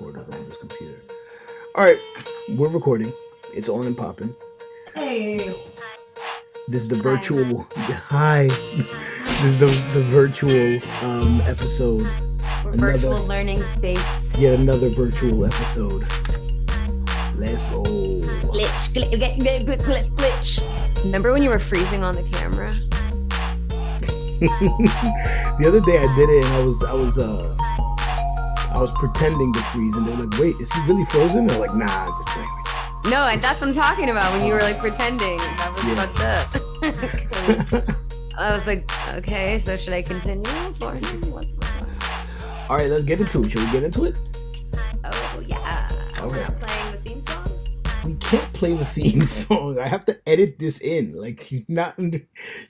record on this computer. All right, we're recording. It's on and popping. Hey. This is the virtual. Hi. This is the the virtual um episode. Another- Virtual learning space. Yet another virtual episode. Let's go. Glitch, glitch, glitch, glitch, glitch, glitch. Remember when you were freezing on the camera? the other day I did it and I was I was uh I was pretending to freeze and they're like, wait, is he really frozen? They're like, nah, I'm just playing. No, and that's what I'm talking about when you were like pretending. That was Yeah. fucked up. I was like, okay, so should I continue for him? All right, let's get into it. Should we get into it? Oh yeah. Okay. We're can't play the theme song. I have to edit this in. Like you not under,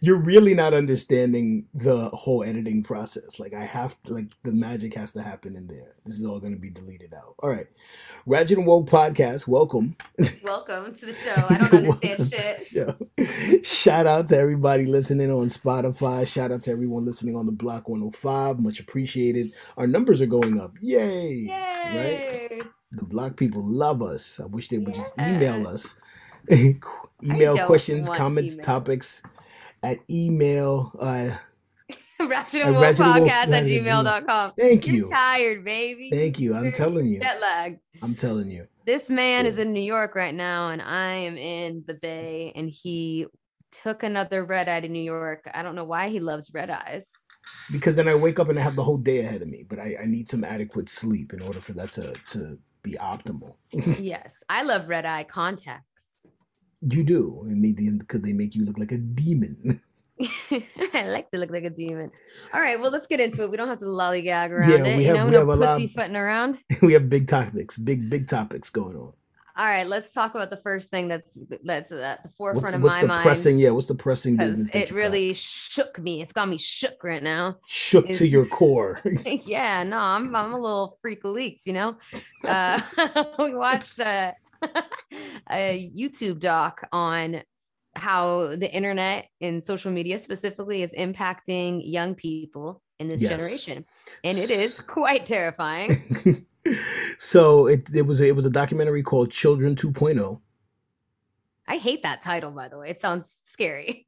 you're really not understanding the whole editing process. Like I have to like the magic has to happen in there. This is all gonna be deleted out. All right. Ratchet and Woke Podcast, welcome. Welcome to the show. I don't understand shit. Shout out to everybody listening on Spotify. Shout out to everyone listening on the Block 105. Much appreciated. Our numbers are going up. Yay. Yay. The block people love us. I wish they would just email us. email questions, comments, emails. topics at email. Uh, Ratchet and Woke Ratchet and Woke podcast at gmail.com. thank You're tired, baby. Thank you. I'm You're telling you. Jet lagged. I'm telling you. This man is in New York right now, and I am in the Bay, and he took another red eye to New York. I don't know why he loves red eyes. Because then I wake up and I have the whole day ahead of me, but I, I need some adequate sleep in order for that to, to be optimal. yes, I love red eye contacts. You do. Mean, because they make you look like a demon. I like to look like a demon. All right, well, let's get into it. We don't have to lollygag around Yeah, it. we You have- know, we no pussyfooting around. we have big topics, big big topics going on. All right, let's talk about the first thing that's that's at the forefront What's, of what's my the mind. pressing? Yeah, what's the pressing business? it you got? really shook me. It's got me shook right now. shook is- to your core. yeah, no, I'm I'm a little freak of leaks, you know. Uh, we watched a, a YouTube doc on how the internet and social media specifically is impacting young people in this Yes. generation, and it is quite terrifying. So it, it was a, it was a documentary called Children oh. 2.0. I hate that title, by the way. It sounds scary.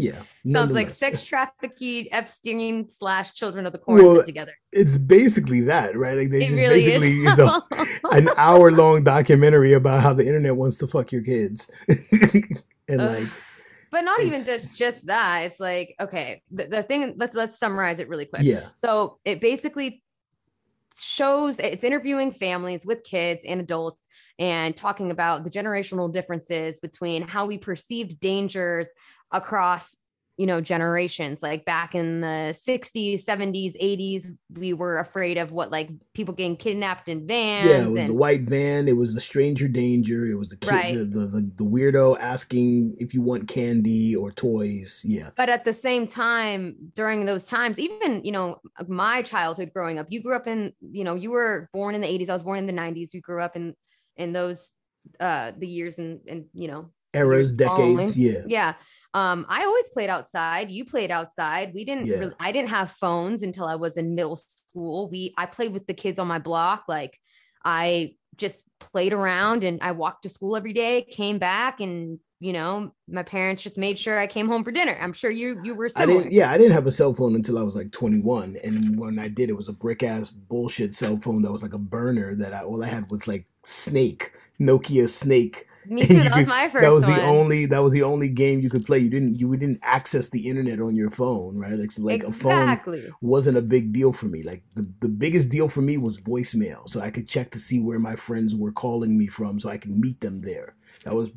Yeah, Sounds like sex trafficking, Epstein slash Children of the Corn Well, put together. It's basically that, right? Like they It really basically is. is a, an hour long documentary about how the internet wants to fuck your kids, and Ugh. like but not even just just that it's like okay the, the thing let's let's summarize it really quick yeah, so it basically shows it's interviewing families with kids and adults and talking about the generational differences between how we perceived dangers across you know generations like back in the 60s 70s 80s we were afraid of what like people getting kidnapped in vans yeah. It was and the white van. It was the stranger danger. It was the kid, Right. the, the the the weirdo asking if you want candy or toys. Yeah, but at the same time during those times even you know my childhood growing up you grew up in you know you were born in the 80s i was born in the 90s you grew up in in those uh the years and and you know eras, Years following. decades. Yeah, yeah um i always played outside you played outside we didn't Yeah. really, i didn't have phones until i was in middle school we i played with the kids on my block like i just played around and i walked to school every day came back and you know my parents just made sure i came home for dinner i'm sure you you were I similar didn't. Yeah, I didn't have a cell phone until I was like 21, and when I did, it was a brick ass bullshit cell phone that was like a burner. That I all I had was like Snake, Nokia Snake. Me too. you That was my first that was one. the only. That was the only game you could play. You didn't. You didn't access the internet on your phone, right? Like so, like a phone wasn't a big deal for me. Like the, the biggest deal for me was voicemail. So I could check to see where my friends were calling me from so I could meet them there. That was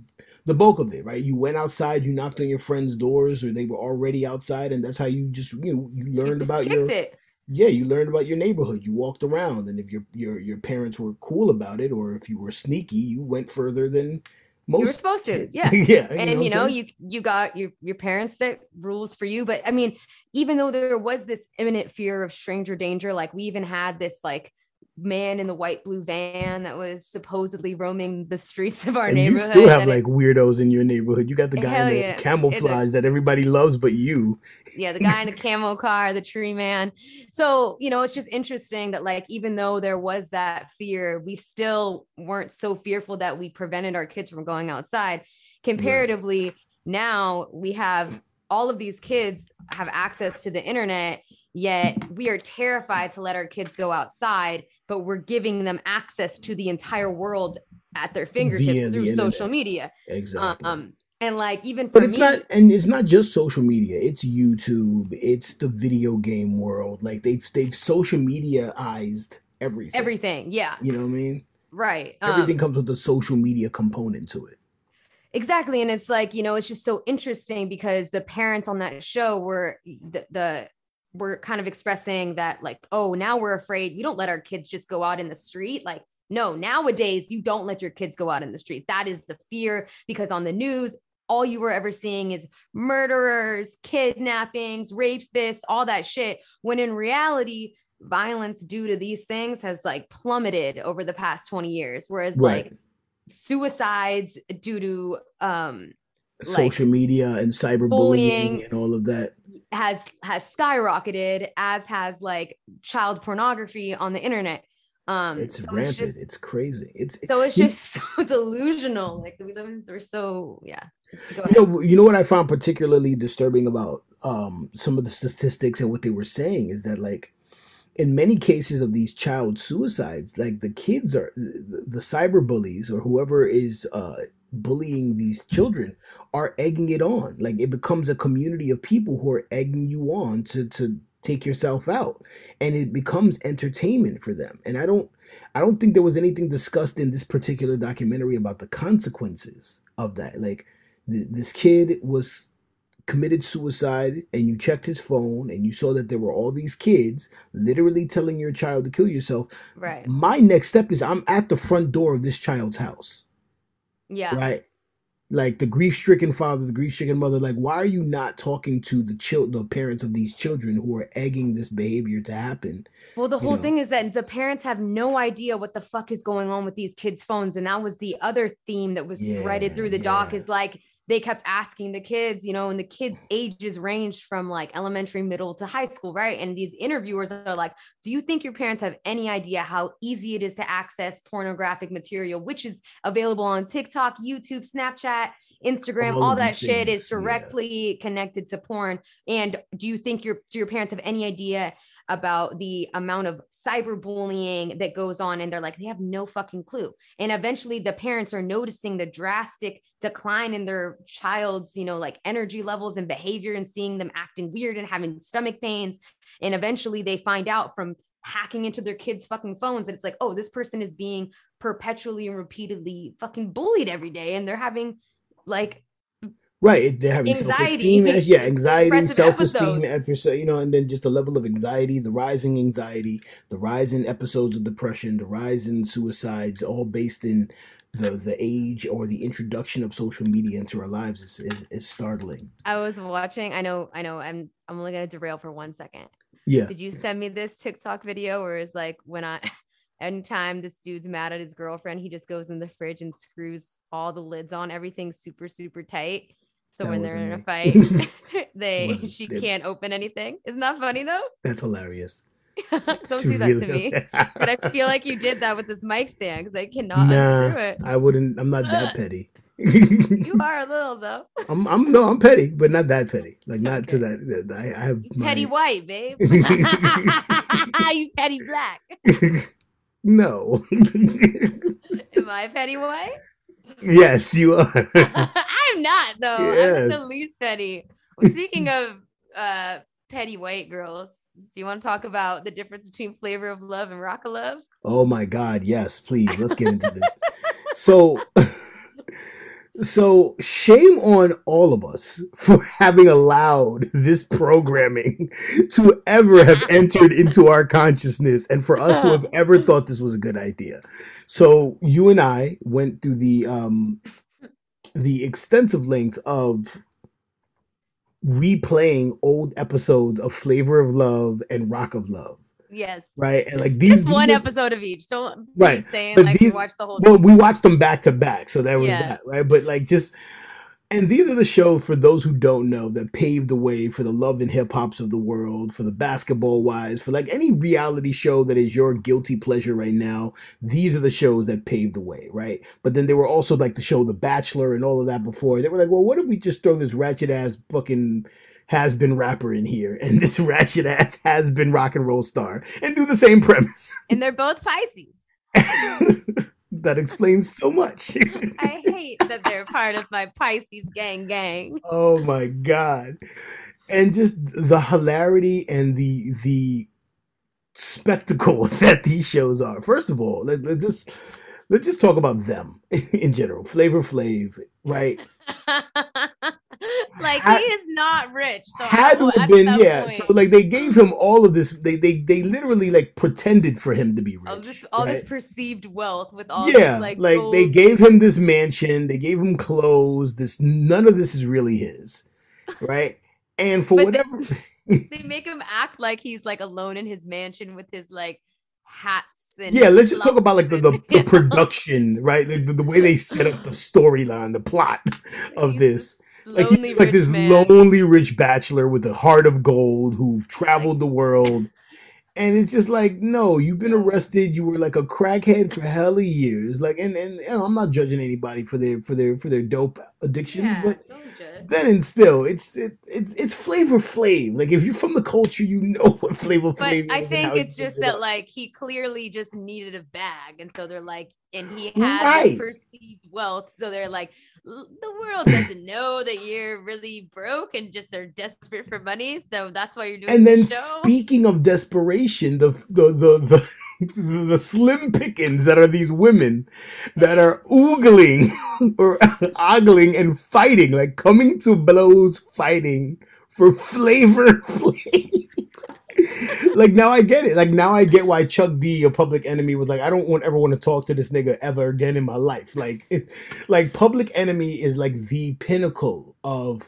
the bulk of it, right? You went outside, you knocked on your friends' doors or they were already outside and that's how you just you know you You learned just about your it. yeah, you learned about your neighborhood. You walked around and if your your your parents were cool about it or if you were sneaky, you went further than most You were supposed to, yeah. yeah. And you I'm know, you you got your your parents set rules for you. But I mean, even though there was this imminent fear of stranger danger, like we even had this like man in the white blue van that was supposedly roaming the streets of our and neighborhood. you still have and it- like weirdos in your neighborhood. You got the guy in the yeah. camouflage that everybody loves, but you. yeah, the guy in the camo car, the tree man. So, you know, it's just interesting that, like, even though there was that fear, we still weren't so fearful that we prevented our kids from going outside. Comparatively, now we have all of these kids have access to the internet, yet we are terrified to let our kids go outside, but we're giving them access to the entire world at their fingertips the through internet. social media. Exactly. Um, and like, even for but it's me, not and it's not just social media it's youtube it's the video game world like they've they've social mediaized everything everything. Yeah. you know what i mean Right. Um, everything comes with a social media component to it Exactly. And it's like, you know, it's just so interesting because the parents on that show were the, the were kind of expressing that, like, oh, now we're afraid we don't let our kids just go out in the street. Like, no, nowadays you don't let your kids go out in the street. That is the fear because on the news, all you were ever seeing is murderers, kidnappings, rapes, rapists, all that shit. When in reality, violence due to these things has like plummeted over the past 20 years. Whereas right like suicides due to um like, social media and cyberbullying bullying. and all of that. has has skyrocketed as has like child pornography on the internet. Um it's so rampant. it's just it's crazy. It's so it's just so delusional. Like we live in we're so yeah. You know you know what i found particularly disturbing about um some of the statistics and what they were saying is that like in many cases of these child suicides like the kids are the, the cyber bullies or whoever is uh bullying these children are egging it on. Like it becomes a community of people who are egging you on to to take yourself out. And it becomes entertainment for them. And i don't i don't think there was anything discussed in this particular documentary about the consequences of that. Like th- this kid was committed suicide and you checked his phone and you saw that there were all these kids literally telling your child to kill yourself. Right. My next step is i'm at the front door of this child's house. Yeah. Right like the grief-stricken father the grief-stricken mother like why are you not talking to the child the parents of these children who are egging this behavior to happen Well, the you whole know. thing is that the parents have no idea what the fuck is going on with these kids' phones. And that was the other theme that was threaded through the doc is like they kept asking the kids, you know, and the kids' mm. ages ranged from like elementary, middle to high school, right? And these interviewers are like, Do you think your parents have any idea how easy it is to access pornographic material, which is available on TikTok, YouTube, Snapchat? Instagram, All all, that these shit things, is yeah. directly connected to porn. And do you think your do your parents have any idea about the amount of cyberbullying that goes on and they're like they have no fucking clue. And eventually the parents are noticing the drastic decline in their child's you know like energy levels and behavior and seeing them acting weird and having stomach pains. And eventually they find out from hacking into their kids fucking phones and it's like oh this person is being perpetually and repeatedly fucking bullied every day and they're having like right they're having Anxiety. self-esteem yeah anxiety self-esteem episodes. episode you know and then just the level of anxiety the rising anxiety the rise in episodes of depression the rise in suicides all based in the the age or the introduction of social media into our lives is, is, is startling i was watching i know i know i'm i'm only going to derail for one second yeah Did you send me this TikTok video where it's like when I anytime this dude's mad at his girlfriend, he just goes in the fridge and screws all the lids on everything super, super tight. So That when they're in a fight, they she it- can't open anything. Isn't that funny though? that's hilarious Don't It's do that really- to me. But I feel like you did that with this mic stand because I cannot nah unscrew it. i wouldn't i'm not that petty You are a little though. I'm, I'm no, I'm petty, but not that petty. Like not to Okay. that. that- I, I have You petty white, babe. you petty black. no. Am I petty white? Yes, you are. I'm not though. I'm the least petty. Well, speaking of uh petty white girls, do you want to talk about the difference between flavor of love and rock of love? oh my God, yes, please. Let's get into this. So, so shame on all of us for having allowed this programming to ever have entered into our consciousness and for us to have ever thought this was a good idea. So you and I went through the um the extensive length of replaying old episodes of Flavor of Love and Rock of Love. Yes. Right. And like these Just one episode of each. Don't Right, be saying but like these- you watch the whole well, thing. we watched them back to back, so that was Yeah. that, right? But like just and these are the shows for those who don't know that paved the way for the love and hip hops of the world, for the Basketball Wives, for like any reality show that is your guilty pleasure right now. These are the shows that paved the way, right? But then they were also like the show The Bachelor and all of that before. They were like, well, what if we just throw this ratchet ass fucking has been rapper in here and this ratchet ass has been rock and roll star and do the same premise? and they're both Pisces. that explains so much. I hate that they're part of my Pisces gang gang. oh my god. And just the hilarity and the the spectacle that these shows are. First of all, let, let's just let's just talk about them in general. Flavor Flav, right? like Had- he is not rich. So Had to have been, yeah. point- So like they gave him all of this. They they they literally like pretended for him to be rich. all this all this perceived wealth with all yeah, this, like, like, they gave him this mansion, they gave him clothes. This none of this is really his, right? And for But they- whatever, they make him act like he's like alone in his mansion with his like hats yeah, let's just talk about like the the, the production, right? Like the, the way they set up the storyline, the plot of this. Like he's like this man. lonely rich bachelor with a heart of gold who traveled the world. And it's just like, no, you've been arrested. You were like a crackhead for hella years. Like, and and, and I'm not judging anybody for their for their for their dope addictions, Yeah, but. Then and still, it's it, it it's Flavor Flav. Like, if you're from the culture, you know what Flavor But Flav is. I think it's just it that like he clearly just needed a bag, and so they're like, and he had Right. perceived wealth, so they're like, the world doesn't know that you're really broke and just are desperate for money, so that's why you're doing. And then the speaking of desperation, the the the the, the slim pickings that are these women that are oogling or ogling and fighting, like coming to blows, fighting for flavor Flav. like now I get it. Like now I get why Chuck D, a public enemy, was like, I don't want ever want to talk to this nigga ever again in my life. Like it, like Public Enemy is like the pinnacle of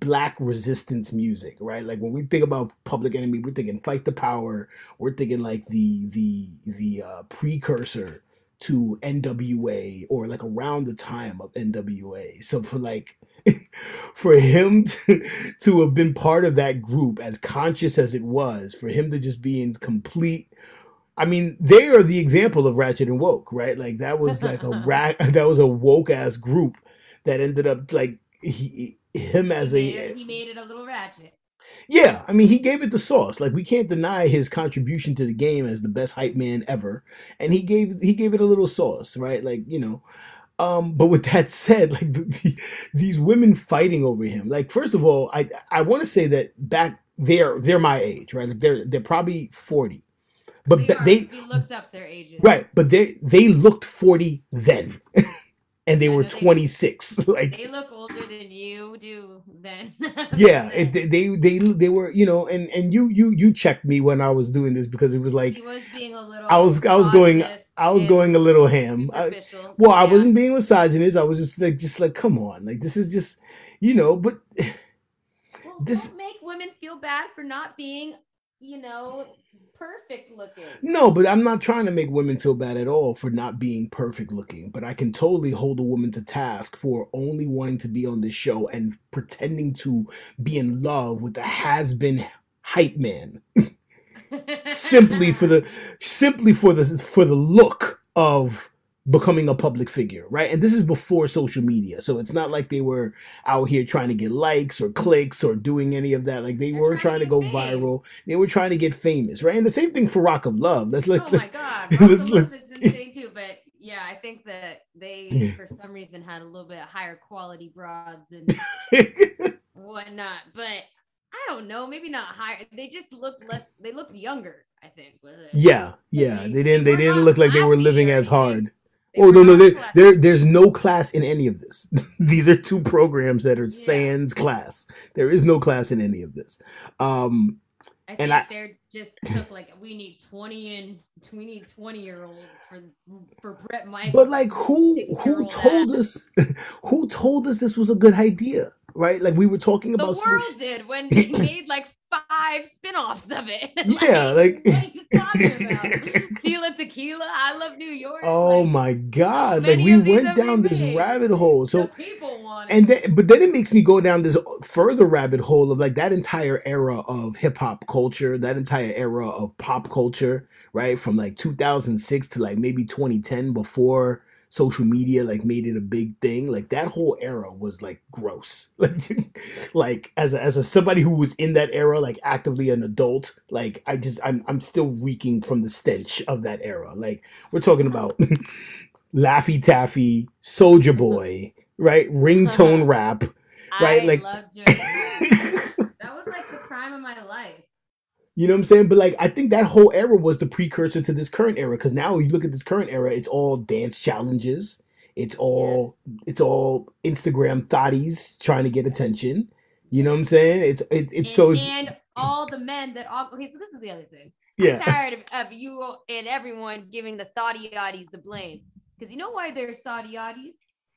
black resistance music, right? Like when we think about Public Enemy, we're thinking Fight the Power. We're thinking like the the the uh, precursor to NWA or like around the time of NWA. So for like for him to, to have been part of that group as conscious as it was, for him to just be in complete I mean, they are the example of Ratchet and Woke, right? Like that was like a rat that was a woke ass group that ended up like he him as he, a it, he made it a little ratchet. yeah, I mean, he gave it the sauce. Like we can't deny his contribution to the game as the best hype man ever, and he gave he gave it a little sauce, right? Like you know. Um, but with that said, like the, the, these women fighting over him, like first of all, I I want to say that back they're they're my age, right? Like they're they're probably forty, but They, are, they looked up their ages. right, but they they looked forty then, and they I were know they- twenty six. Like They look older than you do then. yeah, it, they they they were you know, and and you you you checked me when I was doing this because it was like was being a little I was I was going I was going a little ham. I, well, I wasn't being misogynist. I was just like just like come on, like this is just you know, but Well, this- make women feel bad for not being, you know, perfect looking. no, but I'm not trying to make women feel bad at all for not being perfect looking. But I can totally hold a woman to task for only wanting to be on this show and pretending to be in love with a has been hype man simply for the simply for the for the look of becoming a public figure, right? And this is before social media, so it's not like they were out here trying to get likes or clicks or doing any of that. Like they They're weren't trying trying to go fame. viral. They were trying to get famous, right? And the same thing for Rock of Love. Let's look. oh my god, Russell look- Love is insane too. But yeah, I think that they, Yeah. for some reason, had a little bit higher quality broads and whatnot. But I don't know, maybe not higher. They just looked less. They looked younger. I think. yeah, yeah. They- They didn't. they They didn't look like they were living as hard. They Oh no, no, there, there, there's no class in any of this. These are two programs that are Yeah. sans class. There is no class in any of this. Um, I and think I- they're just took like we need twenty and we need twenty year olds for for Bret Michaels. but like, who who told ass. us? Who told us this was a good idea? Right? Like we were talking the about. world social- did when he made like five spin-offs of it. Yeah, like, you talking about? Tila Tequila, I love New York. Oh like, my god! Like we went down this rabbit hole. So the people want and then but then it makes me go down this further rabbit hole of like that entire era of hip hop culture, that entire era of pop culture, right? From like 2006 to like maybe 2010 before social media like made it a big thing. Like that whole era was like gross. Like like as a, as a somebody who was in that era like actively an adult, like I just I'm I'm still reeking from the stench of that era. Like we're talking about Laffy Taffy, Soulja Boy, right? Ringtone rap. right, I like- that was like the prime of my life. You know what I'm saying? But like, I think that whole era was the precursor to this current era. Because now you look at this current era, it's all dance challenges. It's all it's all Instagram thotties trying to get attention. You know what I'm saying? It's it, it's and, so and all the men that all okay, so this is the other thing. yeah I'm tired of, of you and everyone giving the thoughty yachties the blame. Because you know why they're thoughty yachties?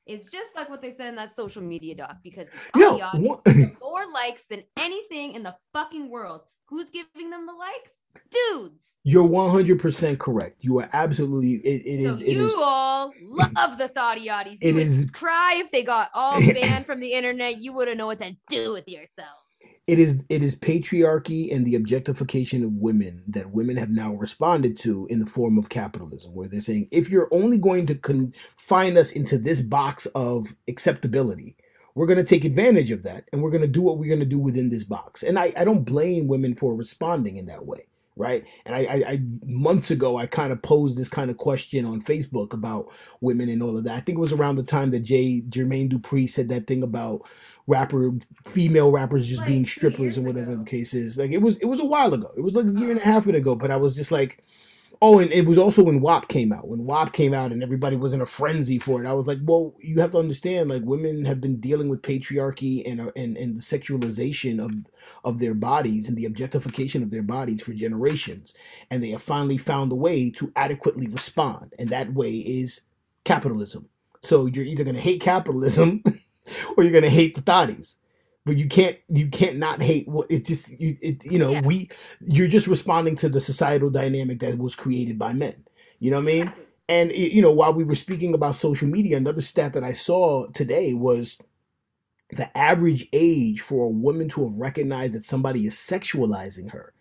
It's just like what they said in that social media doc. Because yo thoughty yachties one- get more likes than anything in the fucking world. Who's giving them the likes? Dudes. you're 100 percent correct. You are absolutely it, it So is it you is all love the thoughty. You It would is- cry if they got all banned from the internet. You wouldn't know what to do with yourself. it is it is patriarchy and the objectification of women that women have now responded to in the form of capitalism where they're saying if you're only going to confine us into this box of acceptability we're going to take advantage of that and we're going to do what we're going to do within this box. And I, I don't blame women for responding in that way right? And I, I, I months ago i kind of posed this kind of question on facebook about women and all of that. I think it was around the time that jay jermaine dupri said that thing about rapper female rappers just Like being strippers and whatever ago. the case is. Like it was it was a while ago. It was like a year and a half ago but i was just like oh and it was also when WAP came out when WAP came out and everybody was in a frenzy for it. I was like well you have to understand like women have been dealing with patriarchy and uh, and, and the sexualization of of their bodies and the objectification of their bodies for generations. And they have finally found a way to adequately respond. And that way is capitalism. So you're either going to hate capitalism or you're going to hate the thotties but you can't you can't not hate what it just you it you know Yeah. we you're just responding to the societal dynamic that was created by men you know what i mean and it, you know while we were speaking about social media another stat that i saw today was the average age for a woman to have recognized that somebody is sexualizing her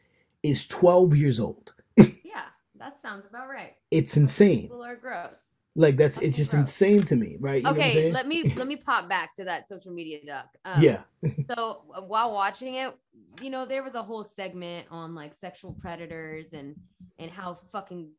is 12 years old Yeah, that sounds about right. it's insane People are gross. Like that's it's just insane to me right you know what I'm okay, let me let me pop back to that social media duck. Um, yeah So uh, while watching it, you know, there was a whole segment on like sexual predators and and how fucking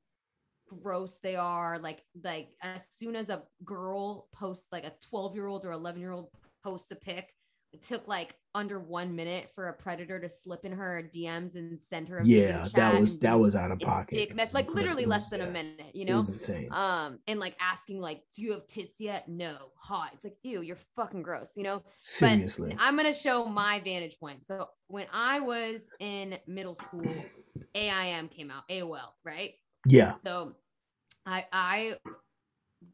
gross they are. Like like as soon as a girl posts like a 12 year old or 11 year old posts a pic, it took like under one minute for a predator to slip in her DMs and send her a yeah that was that was out of pocket. dick It mess, like literally less than a minute, you it know? was insane. Um and like asking like do you have tits yet? No. Hot. It's like ew you're fucking gross you know? Seriously. But i'm gonna show my vantage point. So when i was in middle school aim came out aol right? Yeah. So i i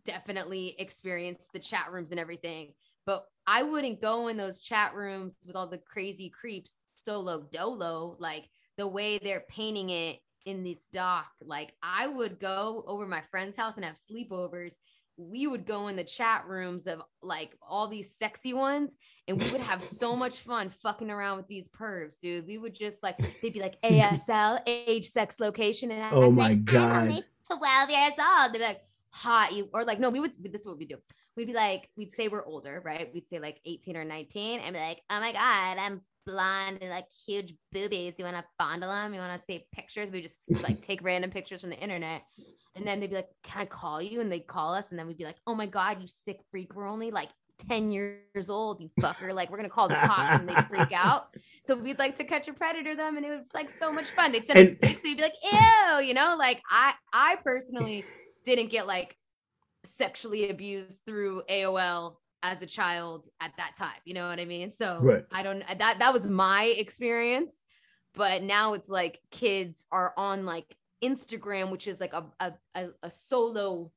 definitely experienced the chat rooms and everything but i wouldn't go in those chat rooms with all the crazy creeps solo dolo like the way they're painting it in this doc like i would go over my friend's house and have sleepovers. We would go in the chat rooms of like all these sexy ones and we would have so much fun fucking around with these pervs dude. We would just like they'd be like asl age sex location and Oh was my like, God. 12 years old. They'd be like hot you or like no we would this is what we do we'd be like we'd say we're older right? We'd say like 18 or 19 and be like oh my god i'm blonde and like huge boobies. You want to fondle them you want to see pictures? We just like take random pictures from the internet. And then they'd be like can i call you? And they'd call us and then we'd be like oh my god you sick freak. We're only like 10 years old you fucker. Like we're gonna call the cops and they freak out. So we'd like to catch a predator them and it was like so much fun. They'd send us And- pics we'd be like ew you know? Like i i personally didn't get like sexually abused through AOL as a child at that time. You know what I mean? So Right. I don't that that was my experience. But now it's like kids are on like Instagram, which is like a a, a, solo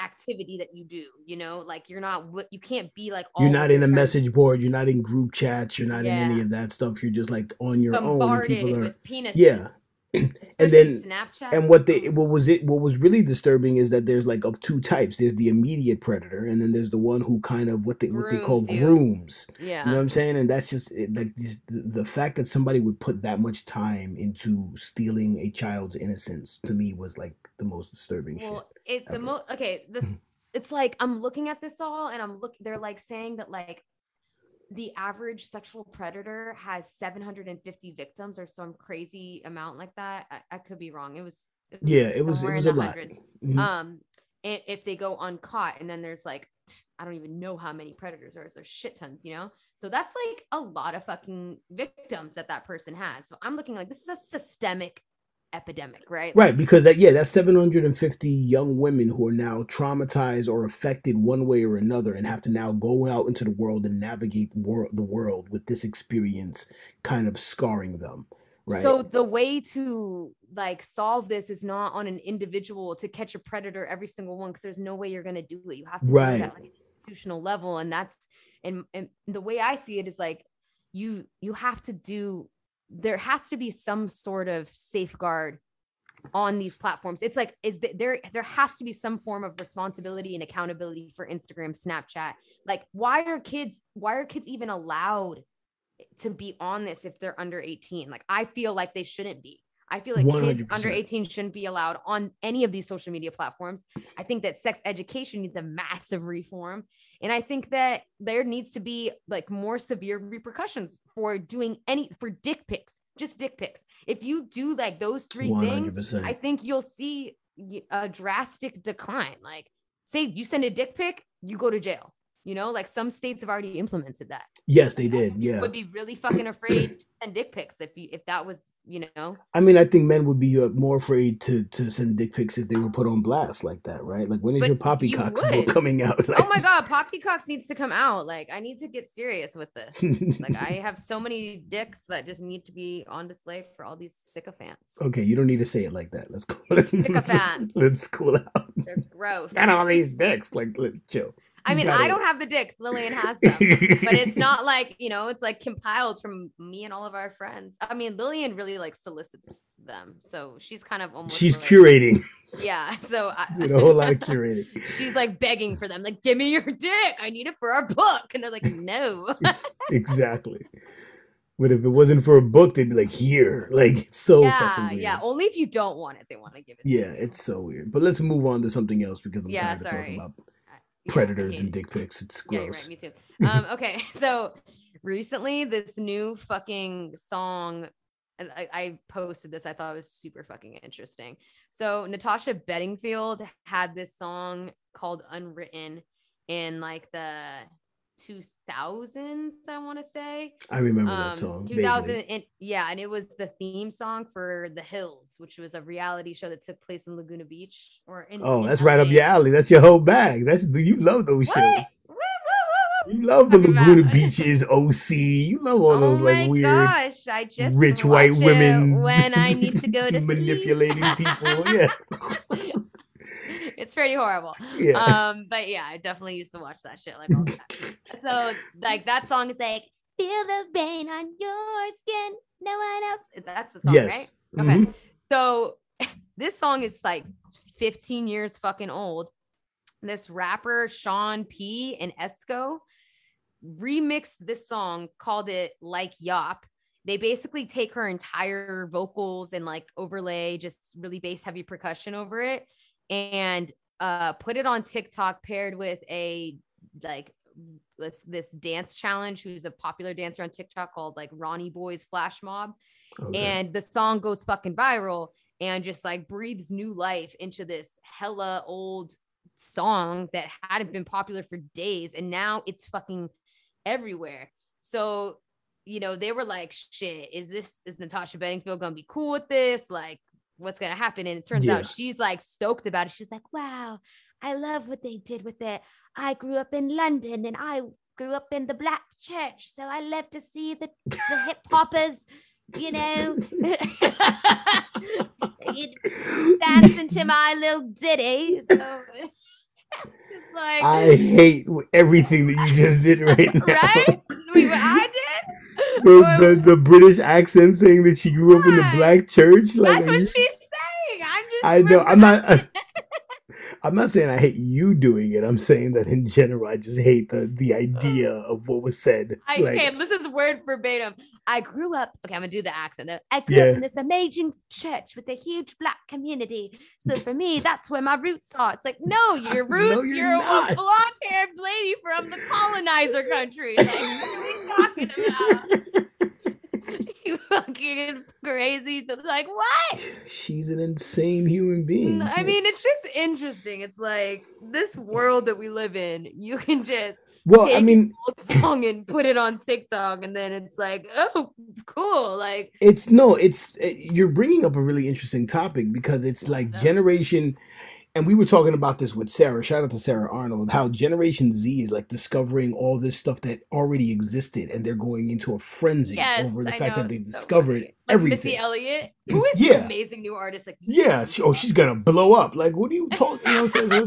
activity that you do you know like you're not what you can't be like you're not in a friends. message board you're not in group chats you're not yeah. in any of that stuff you're just like on your Bombarded own people are yeah and then Snapchat. And what they what was it what was really disturbing is that there's like of two types. There's the immediate predator, and then there's the one who kind of what they what they call you. grooms. Yeah, you know what I'm saying. And that's just like this, the, the fact that somebody would put that much time into stealing a child's innocence to me was like the most disturbing well, shit. It's the most okay. The, hmm. it's like I'm looking at this all, and I'm look. They're like saying that like the average sexual predator has 750 victims or some crazy amount like that. I, I could be wrong. It was, it was yeah, it was it was a lot. Mm-hmm. Um, and if they go uncaught, and then there's like I don't even know how many predators there is. There's shit tons, you know. So that's like a lot of fucking victims that that person has. So I'm looking like this is a systemic epidemic, right? Right, because that yeah, that's 750 young women who are now traumatized or affected one way or another and have to now go out into the world and navigate the world, the world with this experience kind of scarring them. Right. So the way to like solve this is not on an individual to catch a predator every single one because there's no way you're going to do it. You have to right. do it at like institutional level and that's and and the way I see it is like you you have to do there has to be some sort of safeguard on these platforms. It's like is there there has to be some form of responsibility and accountability for instagram snapchat. Like why are kids why are kids even allowed to be on this if they're under 18 like i feel like they shouldn't be I feel like 100%. kids under 18 shouldn't be allowed on any of these social media platforms. I think that sex education needs a massive reform. And I think that there needs to be like more severe repercussions for doing any for dick pics, just dick pics. If you do like those 3 100%. things, I think you'll see a drastic decline. Like, say you send a dick pic, you go to jail. You know, like some states have already implemented that. Yes, they did. Yeah, would be really fucking afraid to send dick pics if you if that was you know? I mean i think men would be uh, more afraid to to send dick pics if they were put on blast like that right? Like when is but your poppycocks book coming out? Like... oh my god poppycocks needs to come out. Like i need to get serious with this. Like i have so many dicks that just need to be on display for all these sycophants. Okay you don't need to say it like that. Let's go sycophants. let's cool out. They're gross. And all these dicks. Like let, chill I mean, I don't have the dicks. Lillian has them, but it's not like you know, it's like compiled from me and all of our friends. I mean, Lillian really like solicits them, so she's kind of almost she's curating. Yeah, so I, a whole lot of curating. she's like begging for them, like, "Give me your dick. I need it for our book," and they're like, "No." exactly. But if it wasn't for a book, they'd be like, "Here." Like, so yeah, yeah. Only if you don't want it, they want to give it. Yeah, it's so weird. But let's move on to something else because I'm yeah, tired sorry. of talking about predators and dick pics. It's gross. Yeah, right, me too. Um, okay, so recently this new fucking song. I, I posted this. I thought it was super fucking interesting. So Natasha Bedingfield had this song called "Unwritten" in like the 2000s i want to say. I remember um, that song 2000 and, yeah and it was the theme song for the hills which was a reality show that took place in laguna beach or in oh in that's LA. right up your alley. That's your whole bag. That's you love those what? shows? You love the Laguna Beaches, OC. You love all those oh like weird, gosh, I just rich white women when I need to go to manipulating people. Yeah, it's pretty horrible. Yeah. Um, but yeah, I definitely used to watch that shit like all the time. so like that song is like feel the rain on your skin. No one else. That's the song, yes. right? Okay. Mm-hmm. So this song is like 15 years fucking old. This rapper Sean P and Esco remixed this song, called it like Yop. They basically take her entire vocals and like overlay just really bass heavy percussion over it and uh, put it on TikTok paired with a like this this dance challenge who's a popular dancer on TikTok called like Ronnie Boy's Flash Mob. Okay. And the song goes fucking viral and just like breathes new life into this hella old song that hadn't been popular for days and now it's fucking everywhere. So, you know, they were like, shit, is this is Natasha Bedingfield gonna be cool with this? Like, what's going to happen. And it turns yeah. out she's like stoked about it. She's like, wow, I love what they did with it. I grew up in London and I grew up in the black church. So I love to see the, the hip hoppers, you know, dancing to my little ditty. So like, I hate everything that you just did right now. Right? Wait, what I did? The, the, the British accent saying that she grew up in the black church. Like, That's what she's saying. I'm just. I know. I'm not. Uh, I, I'm not saying I hate you doing it. I'm saying that in general, I just hate the the idea of what was said. I, like, okay, this is word verbatim. I grew up. Okay, I'm gonna do the accent. I grew yeah. up in this amazing church with a huge black community. So for me, that's where my roots are. It's like, no, your roots. no, you're, you're a blonde haired lady from the colonizer country. Like, what are we talking about? Fucking crazy. It's like, what? She's an insane human being. I mean, it's just interesting. It's like this world that we live in, you can just well, I mean, song and put it on TikTok, and then it's like, oh, cool. Like, it's no, it's eh, you're bringing up a really interesting topic because it's like generation and we were talking about this with Sarah. Shout out to Sarah Arnold. How Generation Z is like discovering all this stuff that already existed, and they're going into a frenzy yes, over the I fact know, that they discovered so everything. Missy Elliott, mm, who is yeah. amazing new artist. Like, yeah, she, oh, she's gonna blow up. Like, what are you talking? You know,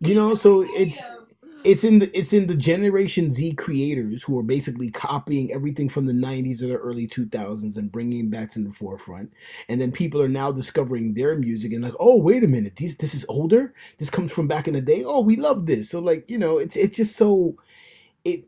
you know, so it's it's in the it's in the generation z creators who are basically copying everything from the 90s or the early 2000s and bringing it back to the forefront. And then people are now discovering their music and like oh wait a minute this this is older? This comes from back in the day? Oh we love this. So like you know it's it's just so it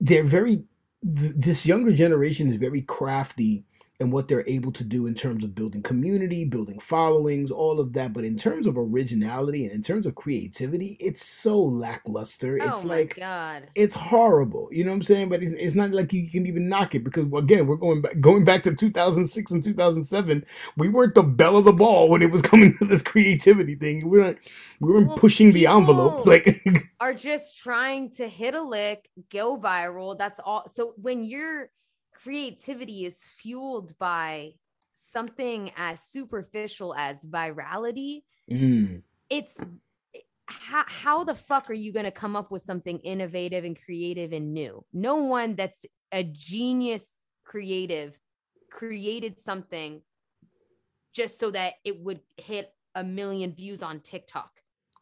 they're very th- this younger generation is very crafty and what they're able to do in terms of building community, building followings, all of that. But in terms of originality and in terms of creativity, it's so lackluster. Oh it's like God. it's horrible. You know what I'm saying? But it's, it's not like you can even knock it because again, we're going back going back to 2006 and 2007. We weren't the bell of the ball when it was coming to this creativity thing. We weren't we weren't well, pushing the envelope. Like are just trying to hit a lick, go viral. That's all. So when you're creativity is fueled by something as superficial as virality, mm. it's how, how the fuck are you going to come up with something innovative and creative and new? No one that's a genius creative created something just so that it would hit a million views on TikTok.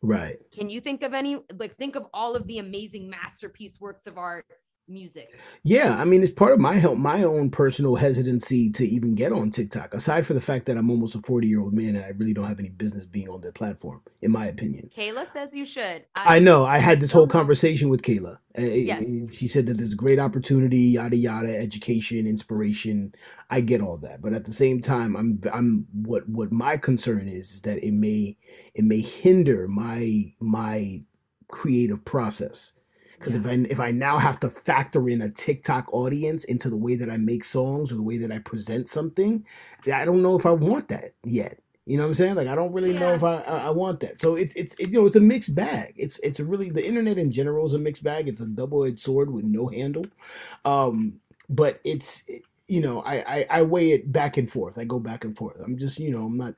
Right. Can you think of any like think of all of the amazing masterpiece works of art music. Yeah, I mean, it's part of my help, my own personal hesitancy to even get on TikTok. Aside from the fact that I'm almost a 40 year old man and I really don't have any business being on that platform, in my opinion. Kayla says you should. I, I know. I had this whole conversation with Kayla. Yes. She said that there's a great opportunity, yada yada, education, inspiration. I get all that, but at the same time, I'm I'm what what my concern is, is that it may it may hinder my my creative process because yeah. if I if I now have to factor in a TikTok audience into the way that I make songs or the way that I present something, I don't know if I want that yet. You know what I'm saying? Like I don't really yeah. know if I, I, I want that. So it, it's it, you know it's a mixed bag. It's it's really the internet in general is a mixed bag. It's a double edged sword with no handle. Um, but it's you know I, I I weigh it back and forth. I go back and forth. I'm just you know I'm not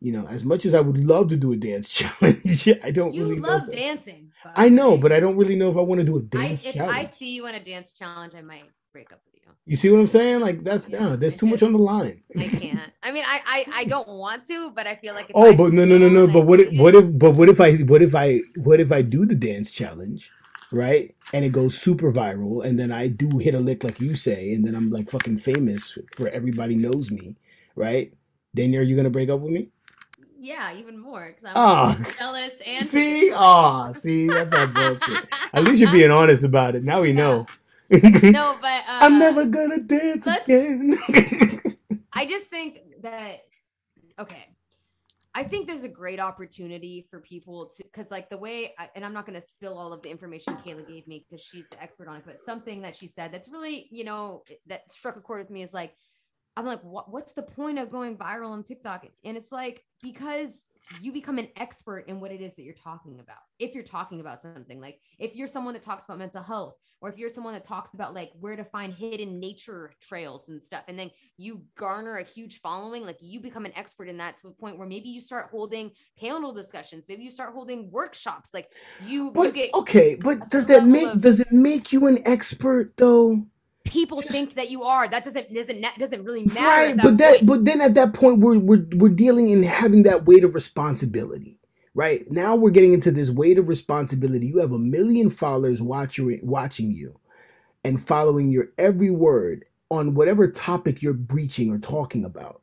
you know, as much as I would love to do a dance challenge, I don't you really love dancing. I know, but I don't really know if I want to do a dance I, if challenge. I see you in a dance challenge, I might break up with you. You see what I'm saying? Like that's yeah, no, there's too much on the line. I can't. I mean, I, I I don't want to, but I feel like oh, but no, no, no, no. But what if what if but what if I what if I what if I do the dance challenge? right? And it goes super viral, and then I do hit a lick like you say, and then I'm like fucking famous for everybody knows me, right? Then are you gonna break up with me? Yeah, even more because I'm oh, jealous and see, oh, see, that's not bullshit. At least you're being honest about it. Now we know. no, but uh, I'm never gonna dance again. I just think that okay. I think there's a great opportunity for people to, because like the way, I, and I'm not going to spill all of the information Kayla gave me because she's the expert on it, but something that she said that's really, you know, that struck a chord with me is like, I'm like, what, what's the point of going viral on TikTok? And it's like, because you become an expert in what it is that you're talking about. If you're talking about something like if you're someone that talks about mental health, or if you're someone that talks about like where to find hidden nature trails and stuff, and then you garner a huge following, like you become an expert in that to a point where maybe you start holding panel discussions, maybe you start holding workshops, like you, but, you get okay, but does that make of, does it make you an expert though? People Just, think that you are. That doesn't doesn't doesn't really matter. Right, that but that point. but then at that point we're we're we're dealing in having that weight of responsibility, right? Now we're getting into this weight of responsibility. You have a million followers watching watching you and following your every word on whatever topic you're breaching or talking about,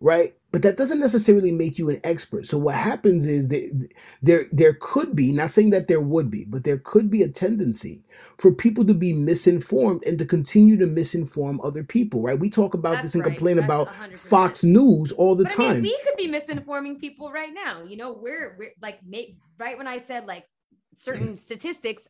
right? But that doesn't necessarily make you an expert. So what happens is that there there could be, not saying that there would be, but there could be a tendency for people to be misinformed and to continue to misinform other people, right? We talk about That's this and right. complain That's about 100%. Fox News all the but I mean, time. we could be misinforming people right now. You know, we're, we're like, ma- right when I said like certain mm-hmm. statistics,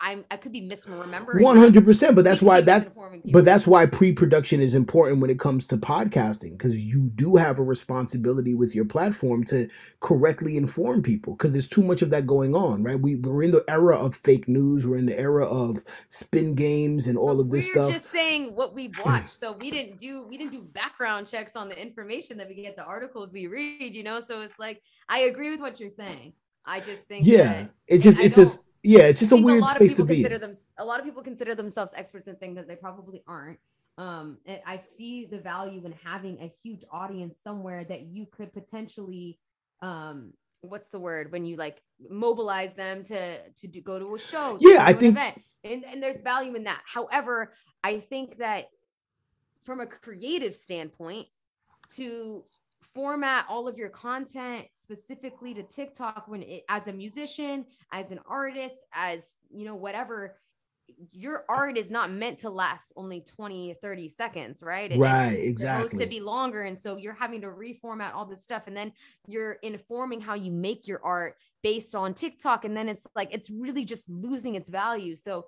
I'm I could be misremembering. One hundred percent, but that's why that. But that's why pre-production is important when it comes to podcasting because you do have a responsibility with your platform to correctly inform people because there's too much of that going on, right? We, we're in the era of fake news, we're in the era of spin games and all But of this we're stuff. just saying what we watched. So we didn't do we didn't do background checks on the information that we get, the articles we read, you know. So it's like I agree with what you're saying. I just think Yeah, that it's just it's just yeah, it's just a think weird lot of space to people be. consider them a lot of people consider themselves experts in things that they probably aren't. Um, and I see the value in having a huge audience somewhere that you could potentially, um, what's the word when you like mobilize them to to do, go to a show. to Yeah, go I to an think- event. and and there's value in that. However, I think that from a creative standpoint, to format all of your content specifically to TikTok when it as a musician, as an artist, as you know, whatever, your art is not meant to last only 20 30 seconds, right? It- Right, it's supposed to be longer. And so you're having to reformat all this stuff. And then you're informing how you make your art based on TikTok. And then it's like it's really just losing its value. So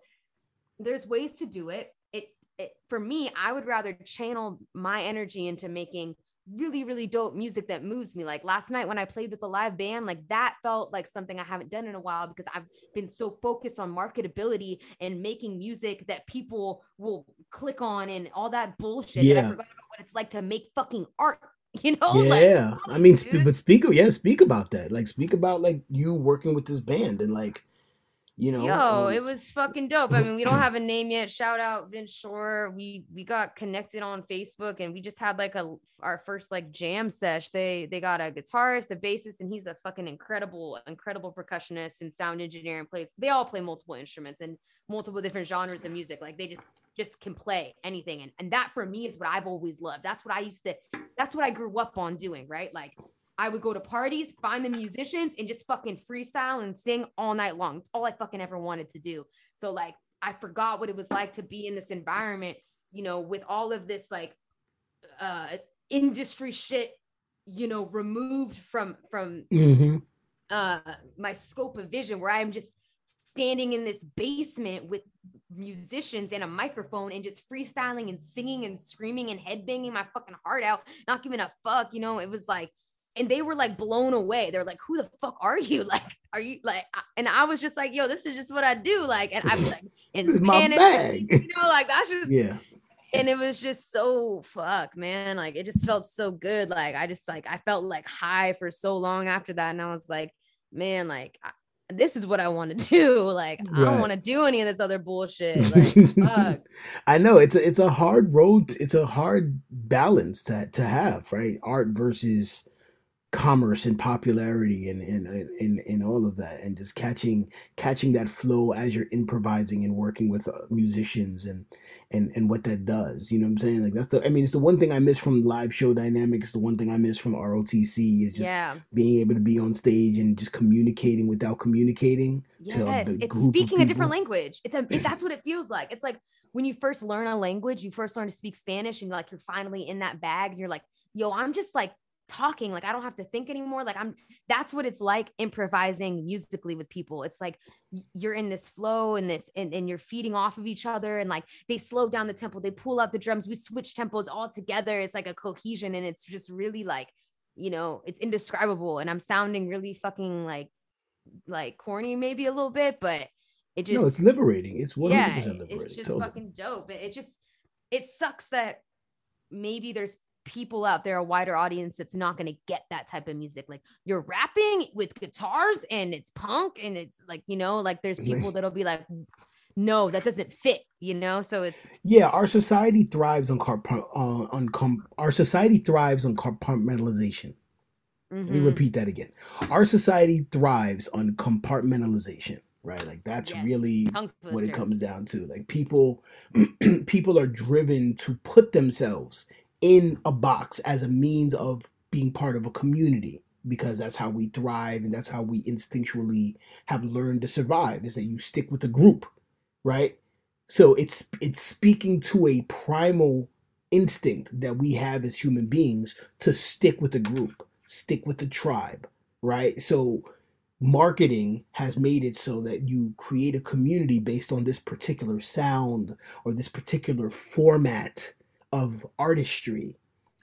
there's ways to do it. It, it for me, I would rather channel my energy into making really, really dope music that moves me. Like last night when I played with the live band, like that felt like something I haven't done in a while because I've been so focused on marketability and making music that people will click on and all that bullshit that Yeah. I forgot about what it's like to make fucking art. You know, like Yeah, I mean, sp- but speak, yeah, speak about that. Like, speak about like you working with this band and like, you know, Yo, um, it was fucking dope. I mean, we don't have a name yet. Shout out Vince Shore. We we got connected on Facebook and we just had like a our first like jam sesh. They they got a guitarist, a bassist, and he's a fucking incredible, incredible percussionist and sound engineer and plays. They all play multiple instruments and multiple different genres of music. Like they just just can play anything. And and that for me is what I've always loved. That's what I used to that's what I grew up on doing, right? Like I would go to parties, find the musicians, and just fucking freestyle and sing all night long. It's all I fucking ever wanted to do. So like I forgot what it was like to be in this environment, you know, with all of this like uh industry shit, you know, removed from from mhm. uh my scope of vision where I'm just standing in this basement with musicians and a microphone and just freestyling and singing and screaming and headbanging my fucking heart out, not giving a fuck, you know, it was like and they were like blown away. They're like, "Who the fuck are you? Like, are you like?" And I was just like, "Yo, this is just what I do." Like, and I'm like in Spanish, bag. you know, like that's just yeah, and it was just so fuck man like it just felt so good like i just like i felt like high for so long after that and i was like man like I, this is what i want to do like i don't want to do any of this other bullshit like fuck. I know it's a it's a hard road. It's a hard balance to to have, right? Art versus commerce and popularity and and and and all of that, and just catching catching that flow as you're improvising and working with uh, musicians and and and what that does. You know what I'm saying? Like that's the. I mean, it's the one thing I miss from live show dynamics. The one thing I miss from ROTC is just yeah being able to be on stage and just communicating without communicating. yes it's speaking a different language it's a it, that's what it feels like it's like when you first learn a language you first learn to speak spanish and like you're finally in that bag and you're like yo i'm just like talking like i don't have to think anymore like i'm that's what it's like improvising musically with people it's like you're in this flow and this and, and you're feeding off of each other and like they slow down the tempo they pull out the drums we switch tempos all together it's like a cohesion and it's just really like you know it's indescribable and i'm sounding really fucking like like corny maybe a little bit but it just no, it's liberating. It's 100% yeah liberating. it's just totally. fucking dope it, it just it sucks that maybe there's people out there a wider audience that's not going to get that type of music like you're rapping with guitars and it's punk and it's like you know like there's people that'll be like no that doesn't fit you know so it's Yeah, our society thrives on carp- uh, on com- our society thrives on compartmentalization. Mm-hmm. Let me mm-hmm. repeat that again. Our society thrives on compartmentalization, right? Like that's yes. really what it comes down to. Like people people are driven to put themselves in a box as a means of being part of a community because that's how we thrive and that's how we instinctually have learned to survive is that you stick with a group, right? So it's it's speaking to a primal instinct that we have as human beings to stick with a group, stick with the tribe, right? So marketing has made it so that you create a community based on this particular sound or this particular format of artistry,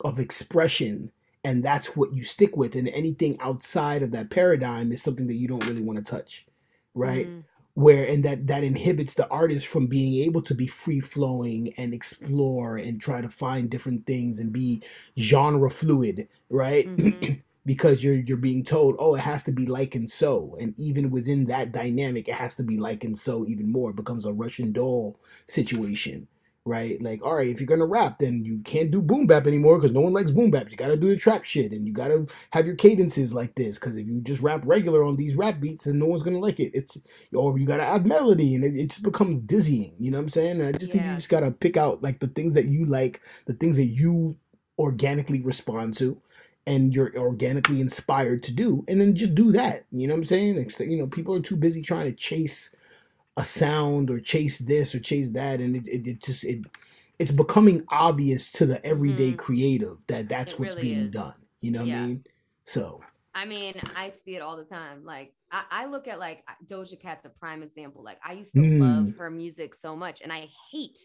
of expression, and that's what you stick with. And anything outside of that paradigm is something that you don't really want to touch, right? Mm where and that that inhibits the artist from being able to be free flowing and explore and try to find different things and be genre fluid right mm-hmm. because you're you're being told oh it has to be like and so and even within that dynamic it has to be like and so even more it becomes a russian doll situation right? Like, all right, if you're gonna rap, then you can't do boom bap anymore because no one likes boom bap. You gotta do the trap shit, and you gotta have your cadences like this because if you just rap regular on these rap beats, then no one's gonna like it. It's or you gotta add melody, and it, it just becomes dizzying. You know what I'm saying? And I just yeah. think you just gotta pick out like the things that you like, the things that you organically respond to. And you're organically inspired to do, and then just do that. You know what I'm saying? You know, people are too busy trying to chase a sound or chase this or chase that and it, it, it just it it's becoming obvious to the everyday mm-hmm. creative that that's it what's really being is. done you know yeah. what i mean so i mean i see it all the time like I, I, look at like doja cat's a prime example like i used to mm. love her music so much and i hate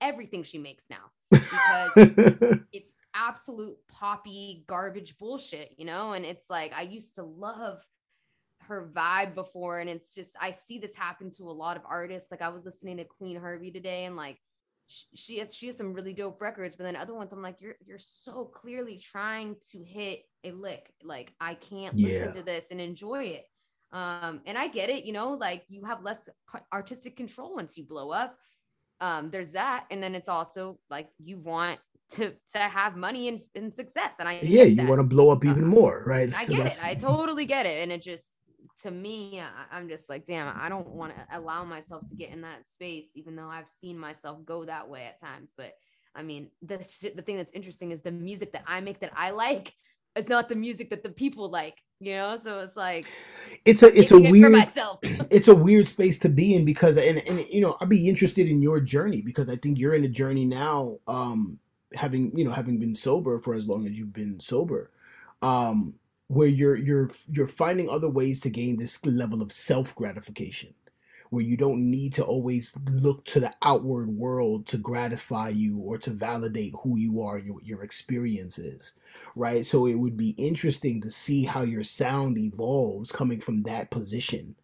everything she makes now because it's absolute poppy garbage bullshit you know and it's like i used to love her vibe before and it's just i see this happen to a lot of artists. Like i was listening to queen harvey today and like she has she has some really dope records but then other ones i'm like you're you're so clearly trying to hit a lick. Like i can't yeah. listen to this and enjoy it. Um and i get it you know like you have less artistic control once you blow up. Um there's that and then it's also like you want to to have money and, and success and i yeah you want to blow up even uh, more right? I so get it i totally get it and it just to me, I, am just like, damn, I don't want to allow myself to get in that space, even though I've seen myself go that way at times. But I mean, the the thing that's interesting is the music that I make that I like is not the music that the people like, you know. So it's like it's a it's a weird it's a weird space to be in because and and you know I'd be interested in your journey because I think you're in a journey now, um, having you know having been sober for as long as you've been sober. Um, where you're you're you're finding other ways to gain this level of self gratification where you don't need to always look to the outward world to gratify you or to validate who you are and your, your experiences right? So it would be interesting to see how your sound evolves coming from that position.